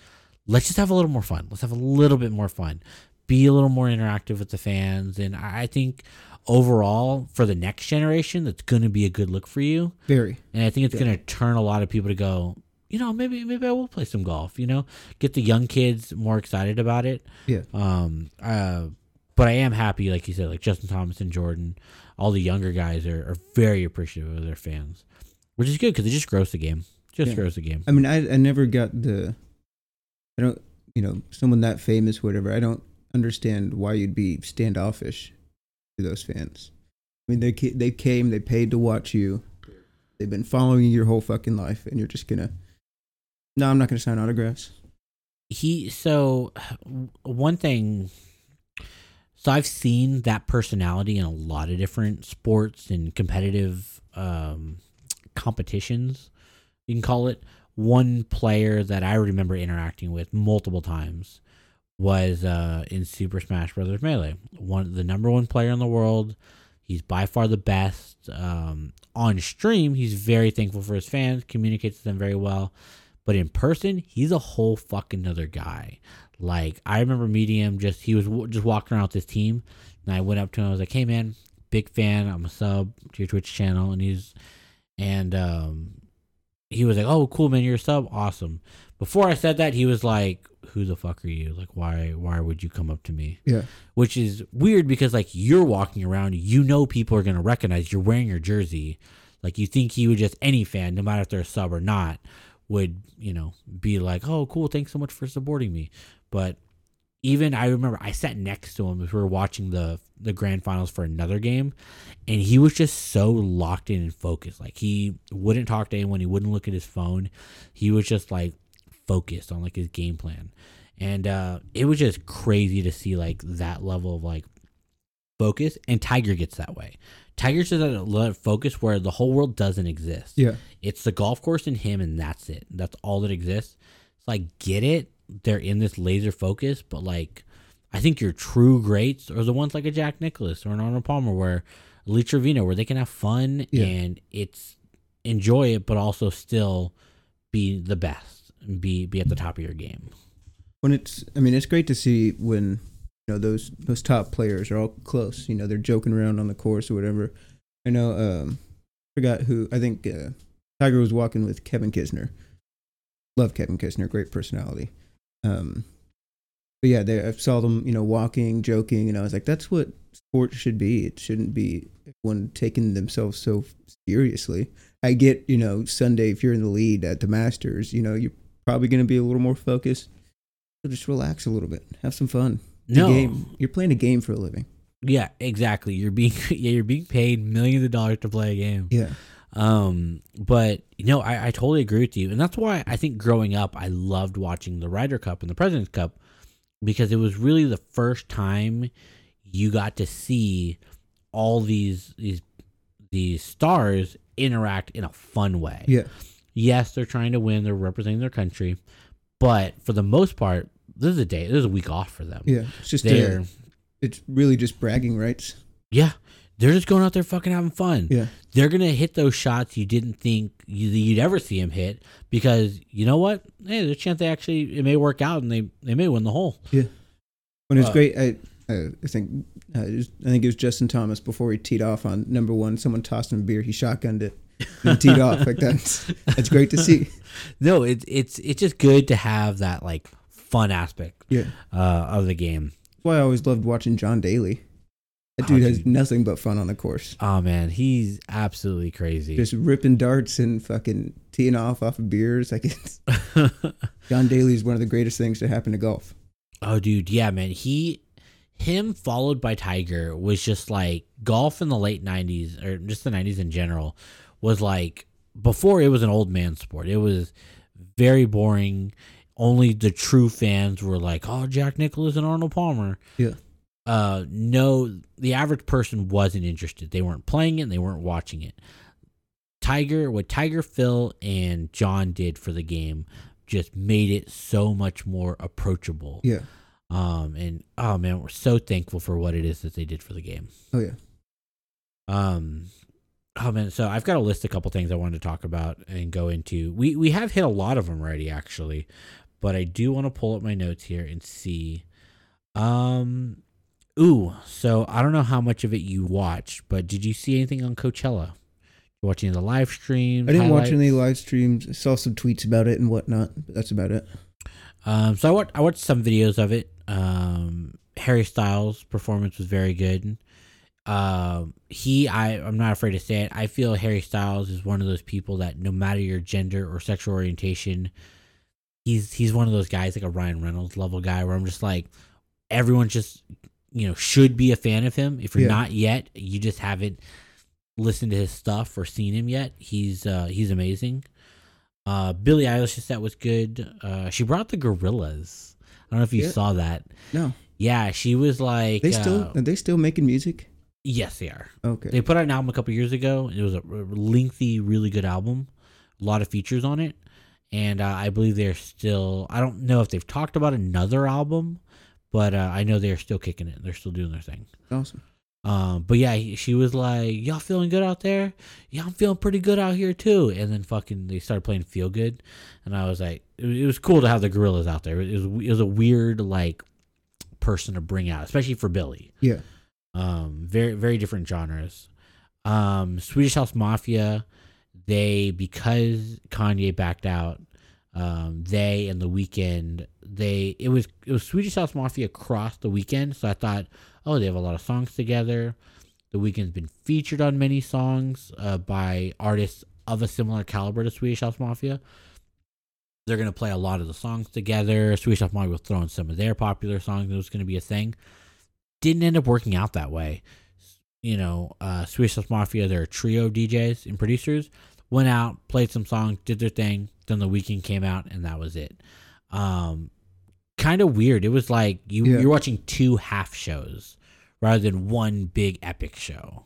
Let's just have a little more fun. Let's have a little bit more fun. Be a little more interactive with the fans, and I think overall for the next generation, that's going to be a good look for you. Very. And I think it's Yeah. going to turn a lot of people to go, you know, maybe maybe I will play some golf. You know, get the young kids more excited about it. Yeah. Um. Uh. But I am happy, like you said, like Justin Thomas and Jordan, all the younger guys are, are very appreciative of their fans, which is good because it just grows the game. Just Yeah. grows the game. I mean, I I never got the. I don't, you know, someone that famous, whatever. I don't understand why you'd be standoffish to those fans. I mean, they they came, they paid to watch you. They've been following you your whole fucking life, and you're just gonna. No, I'm not gonna sign autographs. he so one thing so i've seen that personality in a lot of different sports and competitive um competitions you can call it. One player that i remember interacting with multiple times was uh in super smash brothers melee. One the number one player in the world. He's by far the best. Um on stream he's very thankful for his fans communicates with them very well but in person, he's a whole fucking other guy. Like I remember meeting him. Just he was w- just walking around with his team, and I went up to him. I was like, "Hey man, big fan. I'm a sub to your Twitch channel." And he's and um, he was like, "Oh, cool man, you're a sub. Awesome." Before I said that, he was like, "Who the fuck are you? Like, why why would you come up to me?" Yeah. Which is weird because like you're walking around, you know people are gonna recognize you're wearing your jersey. Like you think he would just any fan, no matter if they're a sub or not, would you know be like, "Oh, cool, thanks so much for supporting me." But even I remember I sat next to him as we were watching the the grand finals for another game, and he was just so locked in and focused. Like he wouldn't talk to anyone, he wouldn't look at his phone. He was just like focused on like his game plan, and uh, it was just crazy to see like that level of like focus. And Tiger gets that way. Tiger's just at a level of focus where the whole world doesn't exist. Yeah. It's the golf course and him, and that's it. That's all that exists. It's like, get it. They're in this laser focus, but like, I think your true greats are the ones like a Jack Nicklaus or an Arnold Palmer, where Lee Trevino, where they can have fun Yeah. and it's enjoy it, but also still be the best and be be at the top of your game. when it's i mean it's great to see when know those those top players are all close you know they're joking around on the course or whatever. I know um forgot who i think uh, tiger was walking with kevin kisner. Love kevin kisner great personality. Um but yeah they i saw them you know walking joking and i was like that's what sports should be. It shouldn't be one taking themselves so seriously. I get you know sunday if you're in the lead at the masters you know you're probably going to be a little more focused. So just relax a little bit, have some fun. No, game. You're playing a game for a living. yeah, exactly. You're being yeah, you're being paid millions of dollars to play a game. Yeah, Um, but you know, I, I totally agree with you, and that's why I think growing up, I loved watching the Ryder Cup and the President's Cup because it was really the first time you got to see all these these these stars interact in a fun way. yeah, Yes, they're trying to win; they're representing their country, but for the most part, this is a day, this is a week off for them. yeah. It's just They're uh, it's really just bragging rights. yeah, they're just going out there fucking having fun. Yeah, they're gonna hit those shots you didn't think you, you'd ever see him hit because you know what? Hey, there's a chance they actually it may work out and they they may win the hole. Yeah, when it's Uh, great. I I, I think uh, it was, I think it was Justin Thomas before he teed off on number one. Someone tossed him a beer. He shotgunned it and teed off. Like that's that's great to see. No, it's it's it's just good to have that like fun aspect Yeah. uh, of the game. That's why I always loved watching John Daly. That Oh, dude has dude. nothing but fun on the course. Oh man, he's absolutely crazy. Just ripping darts and fucking teeing off off of beers. Like it's, John Daly is one of the greatest things to happen to golf. oh dude, yeah, man. He him followed by Tiger was just like golf in the late 90s or just the 90s in general was like before it was an old man sport. It was very boring. Only the true fans were like, "Oh, Jack Nicklaus and Arnold Palmer." Yeah. Uh no, the average person wasn't interested. They weren't playing it, and they weren't watching it. Tiger, what Tiger, Phil, and John did for the game just made it so much more approachable. Yeah. Um, and oh man, we're so thankful for what it is that they did for the game. Oh yeah. Um, oh man, so I've got a list a couple things I wanted to talk about and go into. We we have hit a lot of them already, actually, but I do want to pull up my notes here and see. Um, ooh, so I don't know how much of it you watched, but did you see anything on Coachella? You watching the live stream? I didn't watch any live streams. I saw some tweets about it and whatnot, but that's about it. Um, so I watched I watched some videos of it. Um, Harry Styles' performance was very good. Um, he I I'm not afraid to say it. I feel Harry Styles is one of those people that no matter your gender or sexual orientation, he's he's one of those guys like a Ryan Reynolds level guy where I'm just like everyone just you know should be a fan of him. If you're Yeah. not yet, you just haven't listened to his stuff or seen him yet. He's uh he's amazing. Uh, Billie Eilish's set was good. Uh, she brought the Gorillaz. I don't know if you Yeah. saw that. No, Yeah, she was like. they still uh, are they still making music? yes, they are. Okay. They put out an album a couple years ago. It was a lengthy, really good album. A lot of features on it, and uh, I believe they're still. I don't know if they've talked about another album, but uh, I know they're still kicking it. They're still doing their thing. awesome. Um, but yeah, she was like, "Y'all feeling good out there? Yeah, I'm feeling pretty good out here too." And then fucking they started playing "Feel Good," and I was like, it, it was cool to have the Gorillaz out there. It was it was a weird like person to bring out, especially for Billie. Yeah. Um, very very different genres. Um, Swedish House Mafia, they because Kanye backed out. Um, they and the Weeknd they it was it was Swedish House Mafia across the weekend. So I thought, oh, they have a lot of songs together. The Weeknd's been featured on many songs uh, by artists of a similar caliber to Swedish House Mafia. They're gonna play a lot of the songs together. Swedish House Mafia will throw in some of their popular songs. It was gonna be a thing. Didn't end up working out that way. You know, uh, Swedish House Mafia, they're a trio DJs and producers. Went out, played some songs, did their thing. Then the Weeknd came out, and that was it. Um, kind of weird. It was like you Yeah. you're watching two half shows rather than one big epic show.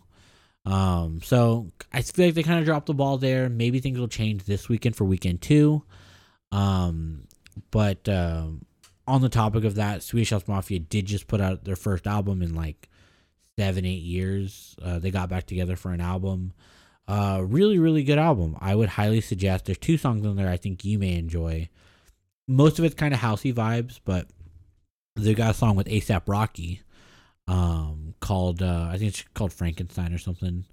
Um, so I feel like they kind of dropped the ball there. Maybe things will change this weekend for weekend two. Um, but um, on the topic of that, Swedish House Mafia did just put out their first album in like seven, eight years. Uh, they got back together for an album. Uh, really, really good album. I would highly suggest. There's two songs on there I think you may enjoy. Most of it's kind of housey vibes, but they got a song with ASAP Rocky, um, called uh, I think it's called Frankenstein or something.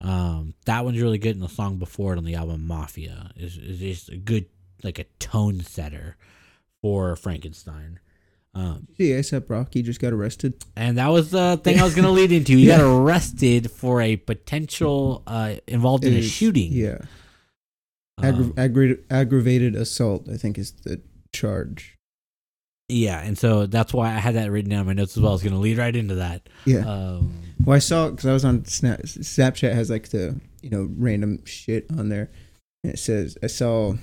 Um, that one's really good, and the song before it on the album Mafia is is just a good like a tone setter for Frankenstein. Um, See, ASAP Rocky just got arrested. and that was the thing I was going to lead into. He got arrested for a potential uh, involved in a It's- shooting. Yeah. Um, Aggra- aggra- aggravated assault, I think, is the charge. yeah, and so that's why I had that written down in my notes as well. I was going to lead right into that. Yeah. Um, Well, I saw because I was on Snap. Snapchat has like the you know random shit on there, and it says I saw I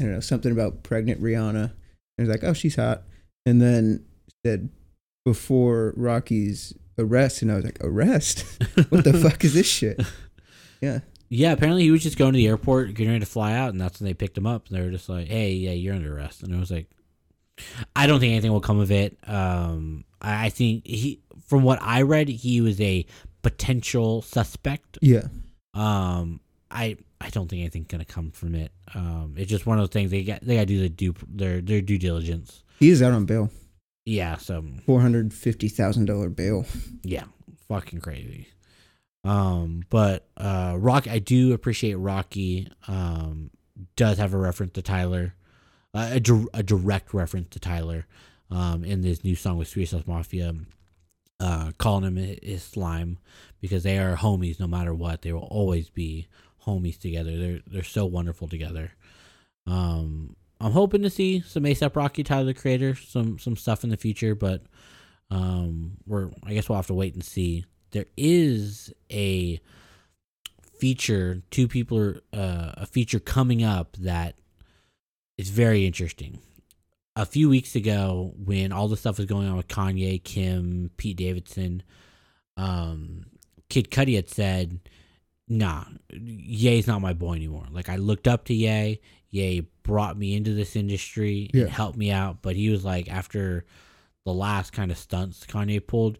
don't know something about pregnant Rihanna. And it was like, oh, she's hot, and then said before Rocky's arrest, and I was like, arrest? what the fuck is this shit? Yeah, yeah, apparently he was just going to the airport, getting ready to fly out, and that's when they picked him up. And they were just like, "Hey, yeah, you're under arrest." And I was like, "I don't think anything will come of it." Um, I, I think he, from what I read, he was a potential suspect yeah, Um, I I don't think anything's gonna come from it. Um, it's just one of those things they got they gotta do the due their their due diligence. He is out on bail, Yeah, so four hundred fifty thousand dollar bail. yeah, fucking crazy. Um, but uh, Rock, I do appreciate Rocky. Um, does have a reference to Tyler. uh, a, dir- a direct reference to Tyler um, in this new song with Swedish House Mafia, uh, calling him his slime because they are homies no matter what. They will always be homies together. They're they're so wonderful together. Um, I'm hoping to see some ASAP Rocky, Tyler Creator, some some stuff in the future, but um, we're I guess we'll have to wait and see. There is a feature, two people are uh, a feature coming up that is very interesting. A few weeks ago, when all the stuff was going on with Kanye, Kim, Pete Davidson, um, Kid Cudi had said, "Nah, Ye's not my boy anymore." Like I looked up to Ye. Ye brought me into this industry Yeah. and helped me out, but he was like after the last kind of stunts Kanye pulled,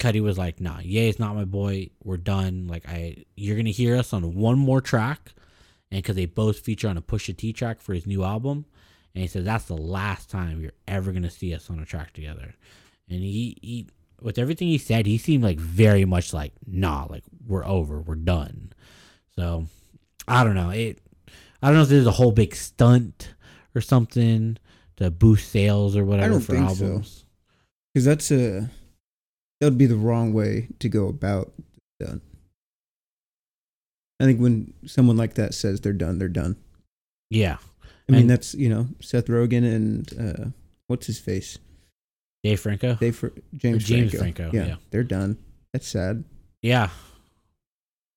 Cudi was like, "Nah, Ye is not my boy. We're done. Like I, you're gonna hear us on one more track, and because they both feature on a Pusha T track for his new album, and he said that's the last time you're ever gonna see us on a track together." And he, he with everything he said, he seemed like very much like, "Nah, like we're over. We're done." So I don't know. It, I don't know if there's a whole big stunt or something to boost sales or whatever don't for think albums. because that's a that would be the wrong way to go about done. I think when someone like that says they're done, they're done. Yeah, I mean, And- that's you know Seth Rogen and uh, what's his face, Dave Franco. Dave Fr- James, James Franco. Franco, Yeah, yeah. they're done. That's sad. Yeah.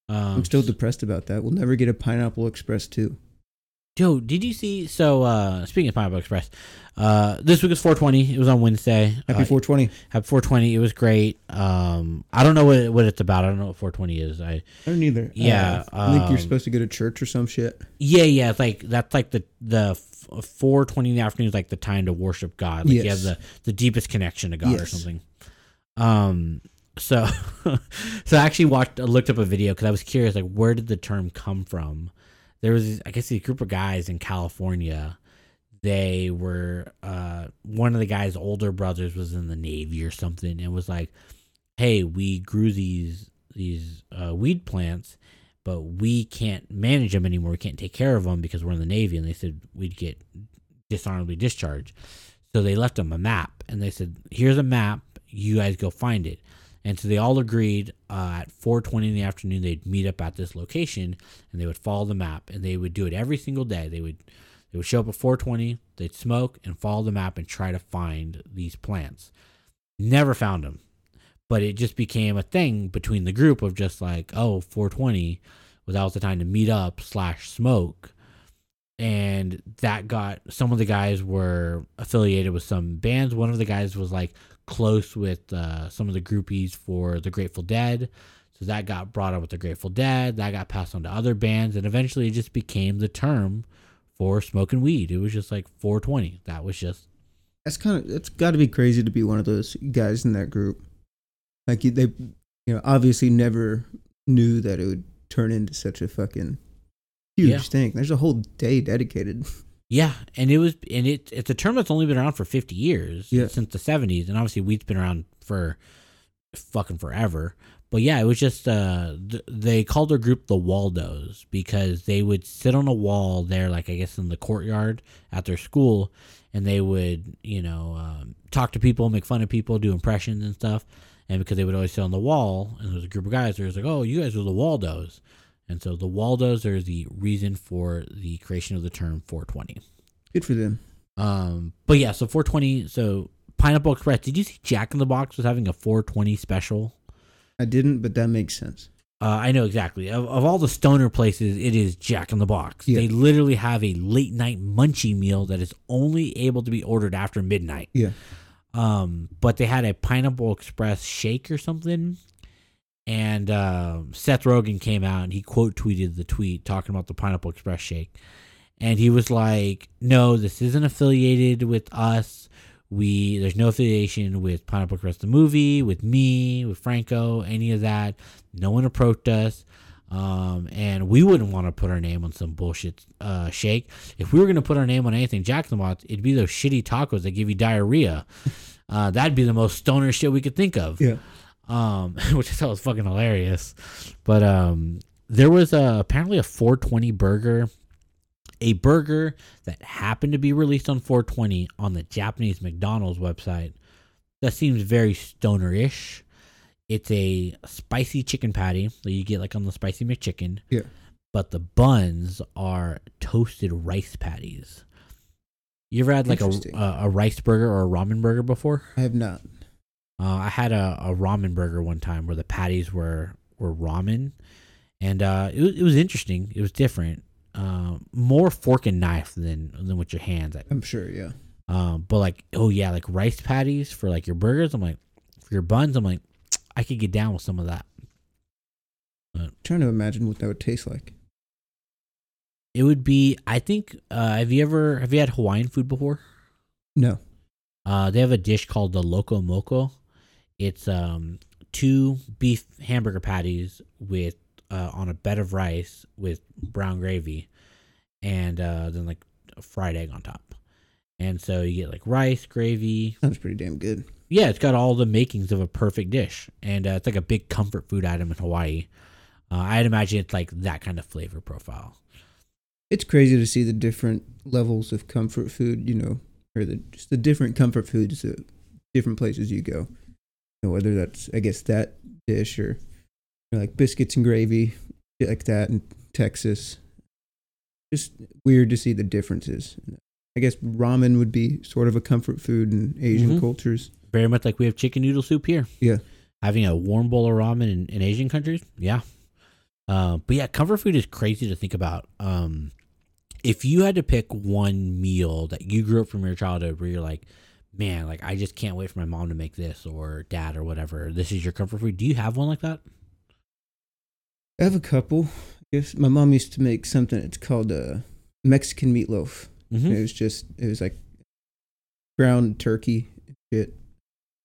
Um, I'm still depressed about that. We'll never get a Pineapple Express too. Joe, did you see? So, uh, speaking of Pineapple Express, uh, this week was 420. It was on Wednesday. Happy Uh, 420. Happy 420. It was great. Um, I don't know what what it's about. I don't know what 420 is. I I don't either. Yeah, Uh, I think you're um, supposed to go to church or some shit. yeah yeah. It's like that's like the the 420 in the afternoon is like the time to worship God. Like you have the the deepest connection to God or something. Um. So, so I actually watched, looked up a video because I was curious, like, where did the term come from? There was, I guess, a group of guys in California. They were, uh, one of the guy's older brothers was in the Navy or something, and was like, "Hey, we grew these these uh, weed plants, but we can't manage them anymore. We can't take care of them because we're in the Navy." And they said we'd get dishonorably discharged. So they left them a map, and they said, "Here's a map. You guys go find it." And so they all agreed uh, at 4:20 in the afternoon they'd meet up at this location, and they would follow the map, and they would do it every single day. They would they would show up at 4:20, they'd smoke and follow the map and try to find these plants. Never found them, but it just became a thing between the group of just like, oh, 4:20 was was the time to meet up slash smoke and that got some of the guys were affiliated with some bands. One of the guys was like close with uh, some of the groupies for the Grateful Dead, so that got brought up with the Grateful Dead. That got passed on to other bands, and eventually it just became the term for smoking weed. It was just like 420. That was just That's kind of it's got to be crazy to be one of those guys in that group. Like they, you know, obviously never knew that it would turn into such a fucking huge Yeah. thing. There's a whole day dedicated. yeah, and it was and it it's a term that's only been around for 50 years Yeah. since the 70s, and obviously weed's been around for fucking forever. But yeah, it was just uh th- they called their group the Waldos because they would sit on a wall there, like I guess in the courtyard at their school, and they would you know um, talk to people, make fun of people, do impressions and stuff. And because they would always sit on the wall, and there was a group of guys, there was like, oh, you guys are the Waldos. And so the Waldos are the reason for the creation of the term 420. Good for them. Um, but yeah, so 420. So Pineapple Express. Did you see Jack in the Box was having a 420 special? I didn't, but that makes sense. Uh, I know exactly. Of, of all the stoner places, it is Jack in the Box. Yeah. They literally have a late night munchie meal that is only able to be ordered after midnight. Yeah. Um, but they had a Pineapple Express shake or something. And uh, Seth Rogen came out and he quote tweeted the tweet talking about the Pineapple Express shake. And he was like, no, this isn't affiliated with us. We there's no affiliation with Pineapple Express the movie, with me, with Franco, any of that. No one approached us. Um, and we wouldn't want to put our name on some bullshit uh, shake. If we were going to put our name on anything Jack in the Box, it'd be those shitty tacos that give you diarrhea. Uh, that'd be the most stoner shit we could think of. Yeah. Um, which I thought was fucking hilarious. But um, there was a, apparently a 420 burger a burger that happened to be released on 420 on the Japanese McDonald's website that seems very stoner-ish. It's a spicy chicken patty that you get like on the spicy McChicken. Yeah. But the buns are toasted rice patties. You ever had like a, a a rice burger or a ramen burger before? I have not. Uh, I had a, a ramen burger one time where the patties were were ramen, and uh, it was it was interesting. It was different, uh, more fork and knife than than with your hands. I'm sure. Yeah. Um, but like, oh yeah, like rice patties for like your burgers. I'm like, for your buns, I'm like, I could get down with some of that. trying to imagine what that would taste like. It would be, I think. Uh, have you ever have you had Hawaiian food before? No. Uh, they have a dish called the Loco Moco. It's um two beef hamburger patties with uh, on a bed of rice with brown gravy, and uh, then like a fried egg on top. And so you get like rice, gravy. Sounds pretty damn good. Yeah, it's got all the makings of a perfect dish, and uh, it's like a big comfort food item in Hawaii. Uh, I'd imagine it's like that kind of flavor profile. It's crazy to see the different levels of comfort food, you know, or the just the different comfort foods at different places you go. You know, whether that's I guess that dish or you know, like biscuits and gravy, like that in Texas. Just weird to see the differences. I guess ramen would be sort of a comfort food in Asian Mhm. cultures. Very much like we have chicken noodle soup here. Yeah. Having a warm bowl of ramen in, in Asian countries, yeah. Uh, but yeah, comfort food is crazy to think about. Um, if you had to pick one meal that you grew up from your childhood where you're like, man, like I just can't wait for my mom to make this or dad or whatever. This is your comfort food. Do you have one like that? I have a couple. My mom used to make something. It's called uh, Mexican meatloaf. Mm-hmm. It was just it was like ground turkey shit,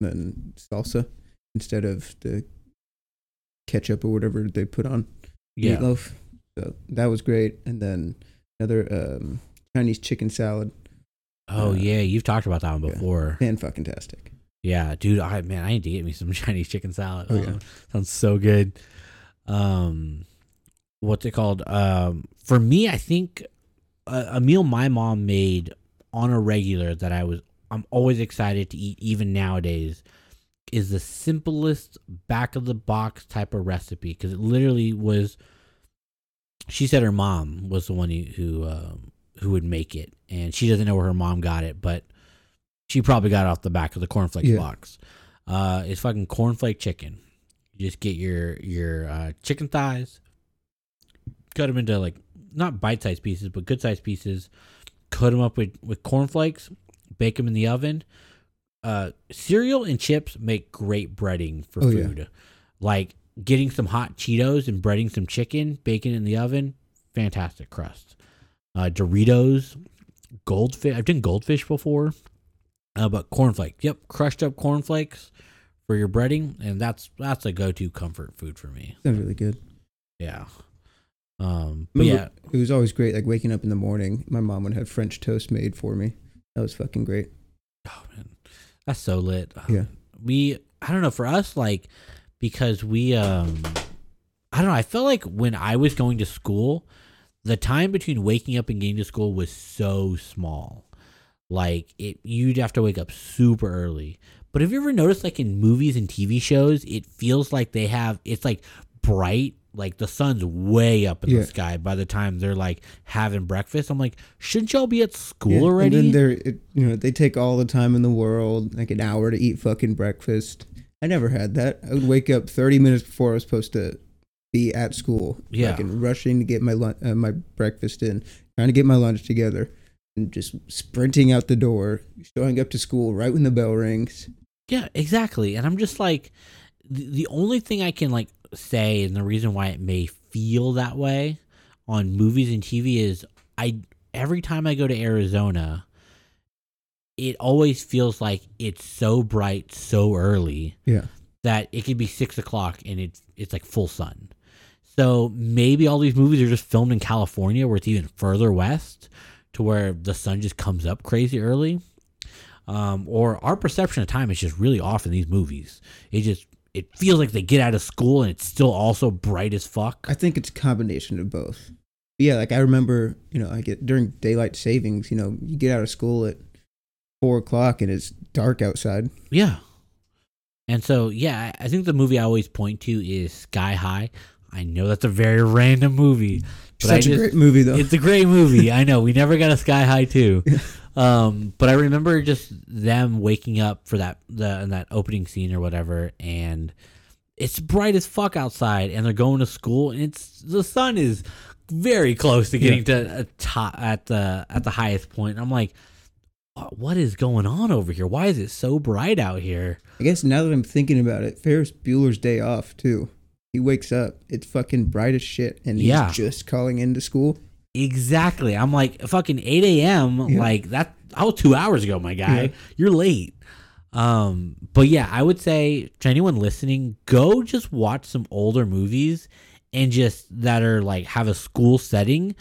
and salsa instead of the ketchup or whatever they put on Yeah. meatloaf. So that was great. And then another um, Chinese chicken salad, Oh Uh, yeah, you've talked about that one yeah. before. fan fucking tastic. Yeah, dude. I man, I need to get me some Chinese chicken salad. Oh, yeah. Um, sounds so good. Um, what's it called? Um, for me, I think a, a meal my mom made on a regular that I was I'm always excited to eat, even nowadays, is the simplest back of the box type of recipe because it literally was. She said her mom was the one who who, um, who would make it, and she doesn't know where her mom got it, but she probably got it off the back of the cornflake Yeah. box. Uh, it's fucking cornflake chicken. You just get your your uh, chicken thighs, cut them into like not bite sized pieces, but good sized pieces. Cut them up with with cornflakes, bake them in the oven. Uh, cereal and chips make great breading for Oh, yeah. food. Like getting some hot Cheetos and breading some chicken, baking in the oven, fantastic crust. Uh, Doritos, goldfish. I've done goldfish before, uh, but cornflakes. Yep, crushed up cornflakes for your breading, and that's that's a go to comfort food for me. Sounds really good. Yeah. Um. But yeah. It was always great. Like waking up in the morning, my mom would have French toast made for me. That was fucking great. Oh man, that's so lit. Yeah. We. I don't know. For us, like, because we. Um. I don't know. I felt like when I was going to school, the time between waking up and getting to school was so small. Like it, you'd have to wake up super early. But have you ever noticed, like in movies and TV shows, it feels like they have it's like bright, like the sun's way up in Yeah. the sky by the time they're like having breakfast. I'm like, shouldn't y'all be at school Yeah, already? And then they're, it, you know, they take all the time in the world, like an hour to eat fucking breakfast. I never had that. I would wake up 30 minutes before I was supposed to be at school. Yeah. Fucking rushing to get my lun- uh, my breakfast in, trying to get my lunch together, and just sprinting out the door, showing up to school right when the bell rings. Yeah, exactly. And I'm just like, the, the only thing I can like say, and the reason why it may feel that way on movies and TV is I every time I go to Arizona, it always feels like it's so bright so early Yeah. that it could be six o'clock and it's it's like full sun. So maybe all these movies are just filmed in California where it's even further west to where the sun just comes up crazy early. Um, or our perception of time is just really off in these movies. It just it feels like they get out of school and it's still also bright as fuck. I think it's a combination of both. yeah, like I remember, you know, I get during daylight savings, you know, you get out of school at four o'clock and it's dark outside. Yeah. And so, yeah, I I think the movie I always point to is Sky High. I know that's a very random movie, but I Such a just, great movie though. it's a great movie. I know we never got a Sky High too, um, but I remember just them waking up for that the in that opening scene or whatever, and it's bright as fuck outside, and they're going to school, and it's the sun is very close to getting to a top at the at the highest point. I'm like, "What- what is going on over here? Why is it so bright out here? I guess now that I'm thinking about it, Ferris Bueller's day off too. He wakes up, it's fucking bright as shit, and he's Yeah. just calling into school. Exactly. I'm like fucking 8 a.m. Yeah. Like that. I was two hours ago, my guy. Yeah. You're late. Um, but yeah, I would say to anyone listening, go just watch some older movies and just that are like have a school setting,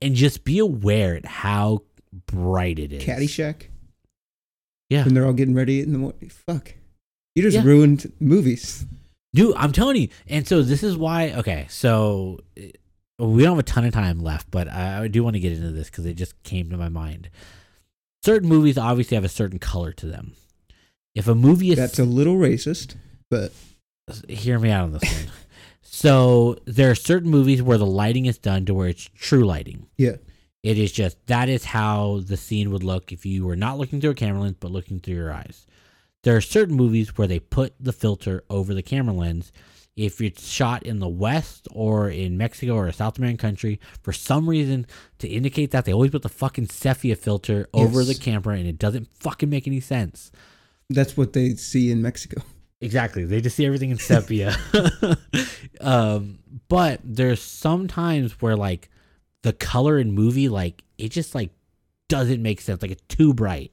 and just be aware at how bright it is. Caddyshack. Yeah. When they're all getting ready in the morning. Fuck. You just Yeah. ruined movies. Dude, I'm telling you. And so this is why. Okay, so uh, we don't have a ton of time left, but I, I do want to get into this because it just came to my mind. Certain movies obviously have a certain color to them. If a movie is, That's a little racist, but hear me out on this one. So there are certain movies where the lighting is done to where it's true lighting. yeah. It is just that is how the scene would look if you were not looking through a camera lens but looking through your eyes. There are certain movies where they put the filter over the camera lens. If it's shot in the West or in Mexico or a South American country, for some reason to indicate that they always put the fucking sepia filter over Yes. the camera and it doesn't fucking make any sense. That's what they see in Mexico. Exactly. They just see everything in sepia. um, but there's some times where like the color in movie, like it just like doesn't make sense. Like it's too bright,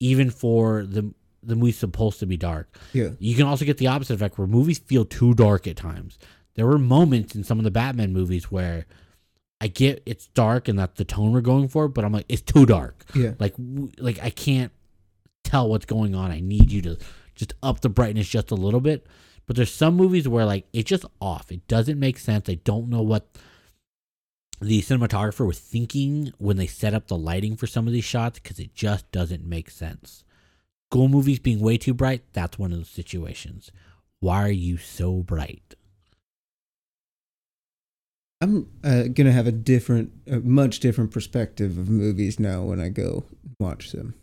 even for the the movie's supposed to be dark. Yeah. You can also get the opposite effect where movies feel too dark at times. There were moments in some of the Batman movies where I get it's dark and that's the tone we're going for, but I'm like it's too dark. Yeah. Like like I can't tell what's going on. I need you to just up the brightness just a little bit. But there's some movies where like it's just off. It doesn't make sense. I don't know what the cinematographer was thinking when they set up the lighting for some of these shots because it just doesn't make sense. School movies being way too bright, that's one of those situations. Why are you so bright? I'm uh, gonna have a different, a much different perspective of movies now when I go watch them.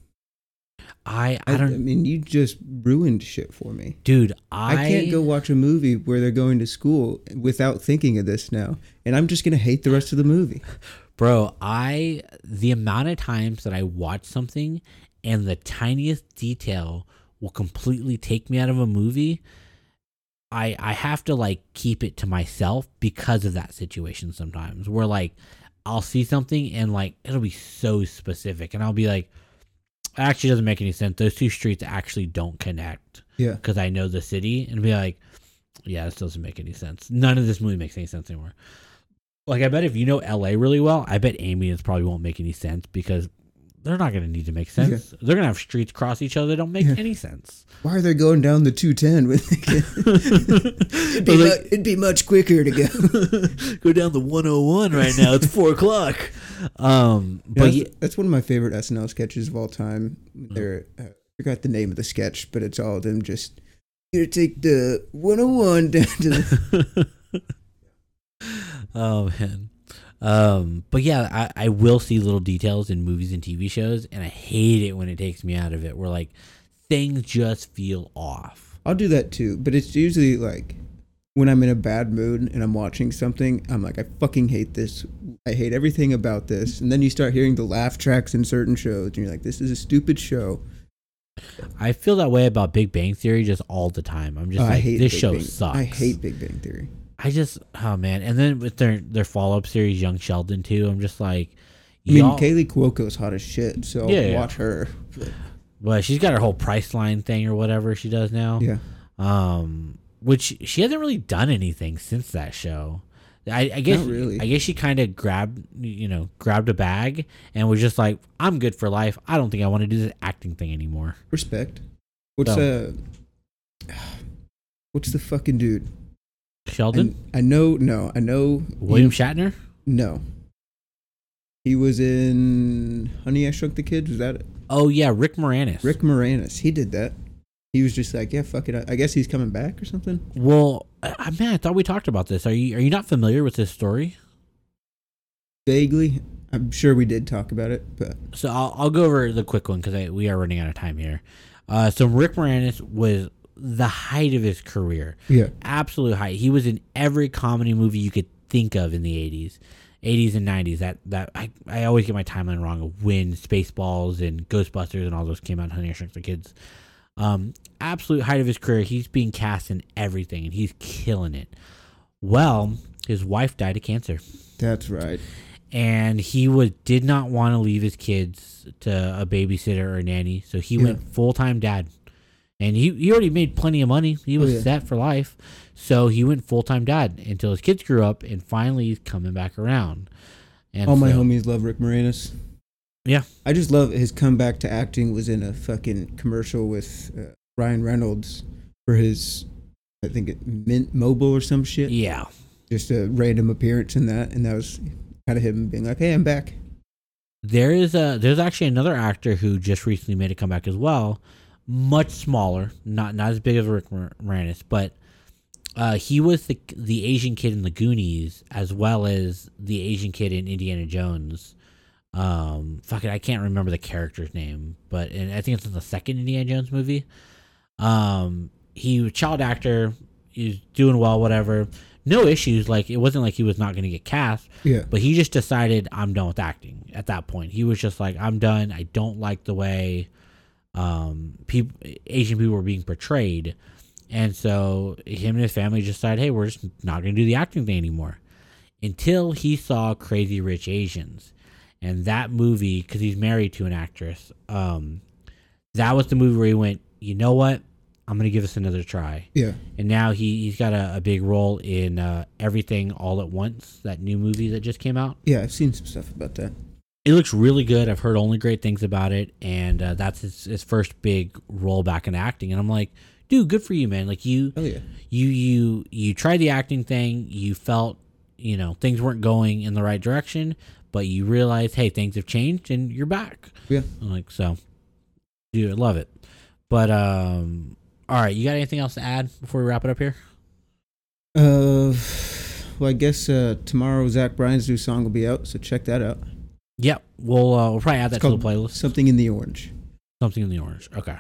I I, I I don't mean, you just ruined shit for me. dude, I, I, can't go watch a movie where they're going to school without thinking of this now, and I'm just gonna hate the rest of the movie. Bro, I the amount of times that I watch something and the tiniest detail will completely take me out of a movie, I I have to like keep it to myself because of that situation sometimes. Where like I'll see something and like it'll be so specific and I'll be like it actually doesn't make any sense. Those two streets actually don't connect Yeah, because I know the city and be like, yeah, this doesn't make any sense. None of this movie makes any sense anymore. Like, I bet if you know LA really well, I bet aliens probably won't make any sense because they're not going to need to make sense. They're going to have streets cross each other that don't make Yeah. any sense. why are they going down the 210 when they it'd, be They're mu- it'd be much quicker to go. Go down the 101 right now. It's four o'clock. Um, but that's, yeah, that's one of my favorite SNL sketches of all time. They're uh, I forgot the name of the sketch, but it's all of them just here take the 101 down to the oh man. Um, but yeah, I, I will see little details in movies and TV shows, and I hate it when it takes me out of it. Where like things just feel off. I'll do that too, but it's usually like when I'm in a bad mood and I'm watching something, I'm like, I fucking hate this. I hate everything about this. And then you start hearing the laugh tracks in certain shows, and you're like, this is a stupid show. I feel that way about Big Bang Theory just all the time. I'm just I like, hate this Big show Bang- sucks. I hate Big Bang Theory. I just, oh man. And then with their their follow up series, Young Sheldon too. I'm just like, I mean. Kaley Cuoco's hot as shit, so I'll Yeah, yeah. watch her. well, she's got her whole Priceline thing or whatever she does now. Yeah. Um, which she hasn't really done anything since that show. I, I guess really. I guess she kind of grabbed you know grabbed a bag and was just like, I'm good for life. I don't think I want to do this acting thing anymore. Respect. What's So- uh What's the fucking dude? Sheldon, I, I know no, I know William he- Shatner. No. He was in Honey I Shrunk the Kids. Was that it? Oh yeah, Rick Moranis. Rick Moranis? He did that. He was just like, yeah, fuck it. I guess he's coming back or something. Well, uh, man, I thought we talked about this. Are you are you not familiar with this story? Vaguely, I'm sure we did talk about it, but So I'll, I'll go over the quick one because we are running out of time here. Uh, so Rick Moranis was the height of his career, yeah, absolute height. He was in every comedy movie you could think of in the '80s, '80s and '90s. That that I, I always get my timeline wrong of when Spaceballs and Ghostbusters and all those came out. Honey, I Shrunk the Kids. Um, absolute height of his career. He's being cast in everything, and he's killing it. Well, his wife died of cancer that's right. and he was did not want to leave his kids to a babysitter or a nanny, so he Yeah. went full time dad. And he, he already made plenty of money. He was Oh, yeah. set for life, so he went full time dad until his kids grew up, and finally he's coming back around. And All my homies love Rick Moranis. Yeah. I just love his comeback to acting was in a fucking commercial with uh, Ryan Reynolds for his, I think it Mint Mobile or some shit. Yeah, Just a random appearance in that, and that was kind of him being like, "Hey, I'm back." there is a there's actually another actor who just recently made a comeback as well, much smaller, not not as big as Rick Mor- Moranis, but uh, he was the the Asian kid in the Goonies as well as the Asian kid in Indiana Jones. Um, fuck it, I can't remember the character's name, but and I think it's in the second Indiana Jones movie. Um, he was a child actor, he's doing well, whatever. No issues. Like it wasn't like he was not going to get cast. Yeah, But he just decided I'm done with acting at that point. He was just like, I'm done. I don't like the way um people Asian people were being portrayed. And so him and his family just decided, hey, we're just not gonna do the acting thing anymore. Until he saw Crazy Rich Asians. And that movie, because he's married to an actress, um, that was the movie where he went, you know what? I'm gonna give this another try yeah, and now he he's got a, a big role in uh, everything all at once that new movie that just came out yeah. I've seen some stuff about that. It looks really good. I've heard only great things about it and uh, that's his, his first big role back in acting and i'm like dude good for you man. Like you yeah, you you you tried the acting thing you felt you know things weren't going in the right direction but you realized hey things have changed and you're back. Yeah. I'm like so dude i love it. But um all right you got anything else to add before we wrap it up here? Uh, well, I guess uh, tomorrow Zach Bryan's new song will be out, so check that out. Yep, we'll uh, we'll probably add that to the playlist. Something in the Orange. Something in the orange. Okay.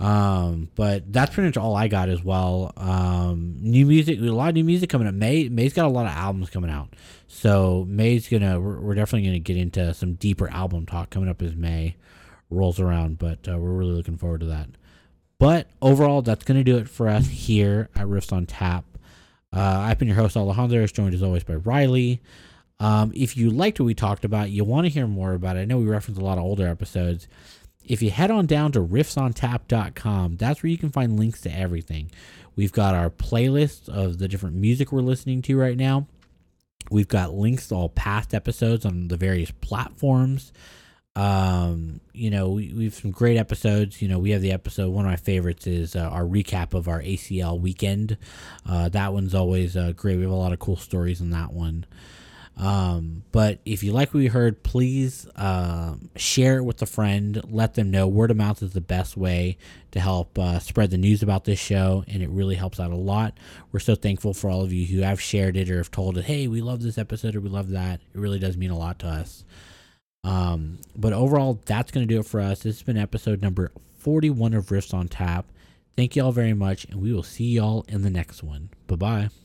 Um, but that's pretty much all I got as well. Um, new music, a lot of new music coming up. May May's got a lot of albums coming out, so May's gonna we're, we're definitely gonna get into some deeper album talk coming up as May rolls around. But uh, we're really looking forward to that. But overall, that's gonna do it for us here at Riffs on Tap. Uh, I've been your host Alejandro, joined as always by Riley. Um, if you liked what we talked about, you want to hear more about it. I know we referenced a lot of older episodes. If you head on down to riffsontap.com, that's where you can find links to everything. We've got our playlist of the different music we're listening to right now. We've got links to all past episodes on the various platforms. Um, you know, we, we have some great episodes. You know, we have the episode, one of my favorites is uh, our recap of our ACL weekend. Uh, that one's always uh, great. We have a lot of cool stories in that one. Um, but if you like what you heard, please um, share it with a friend. Let them know. Word of mouth is the best way to help uh, spread the news about this show, and it really helps out a lot. We're so thankful for all of you who have shared it or have told it, hey, we love this episode or we love that. It really does mean a lot to us. Um, but overall, that's going to do it for us. This has been episode number 41 of Riffs on Tap. Thank you all very much, and we will see y'all in the next one. Bye bye.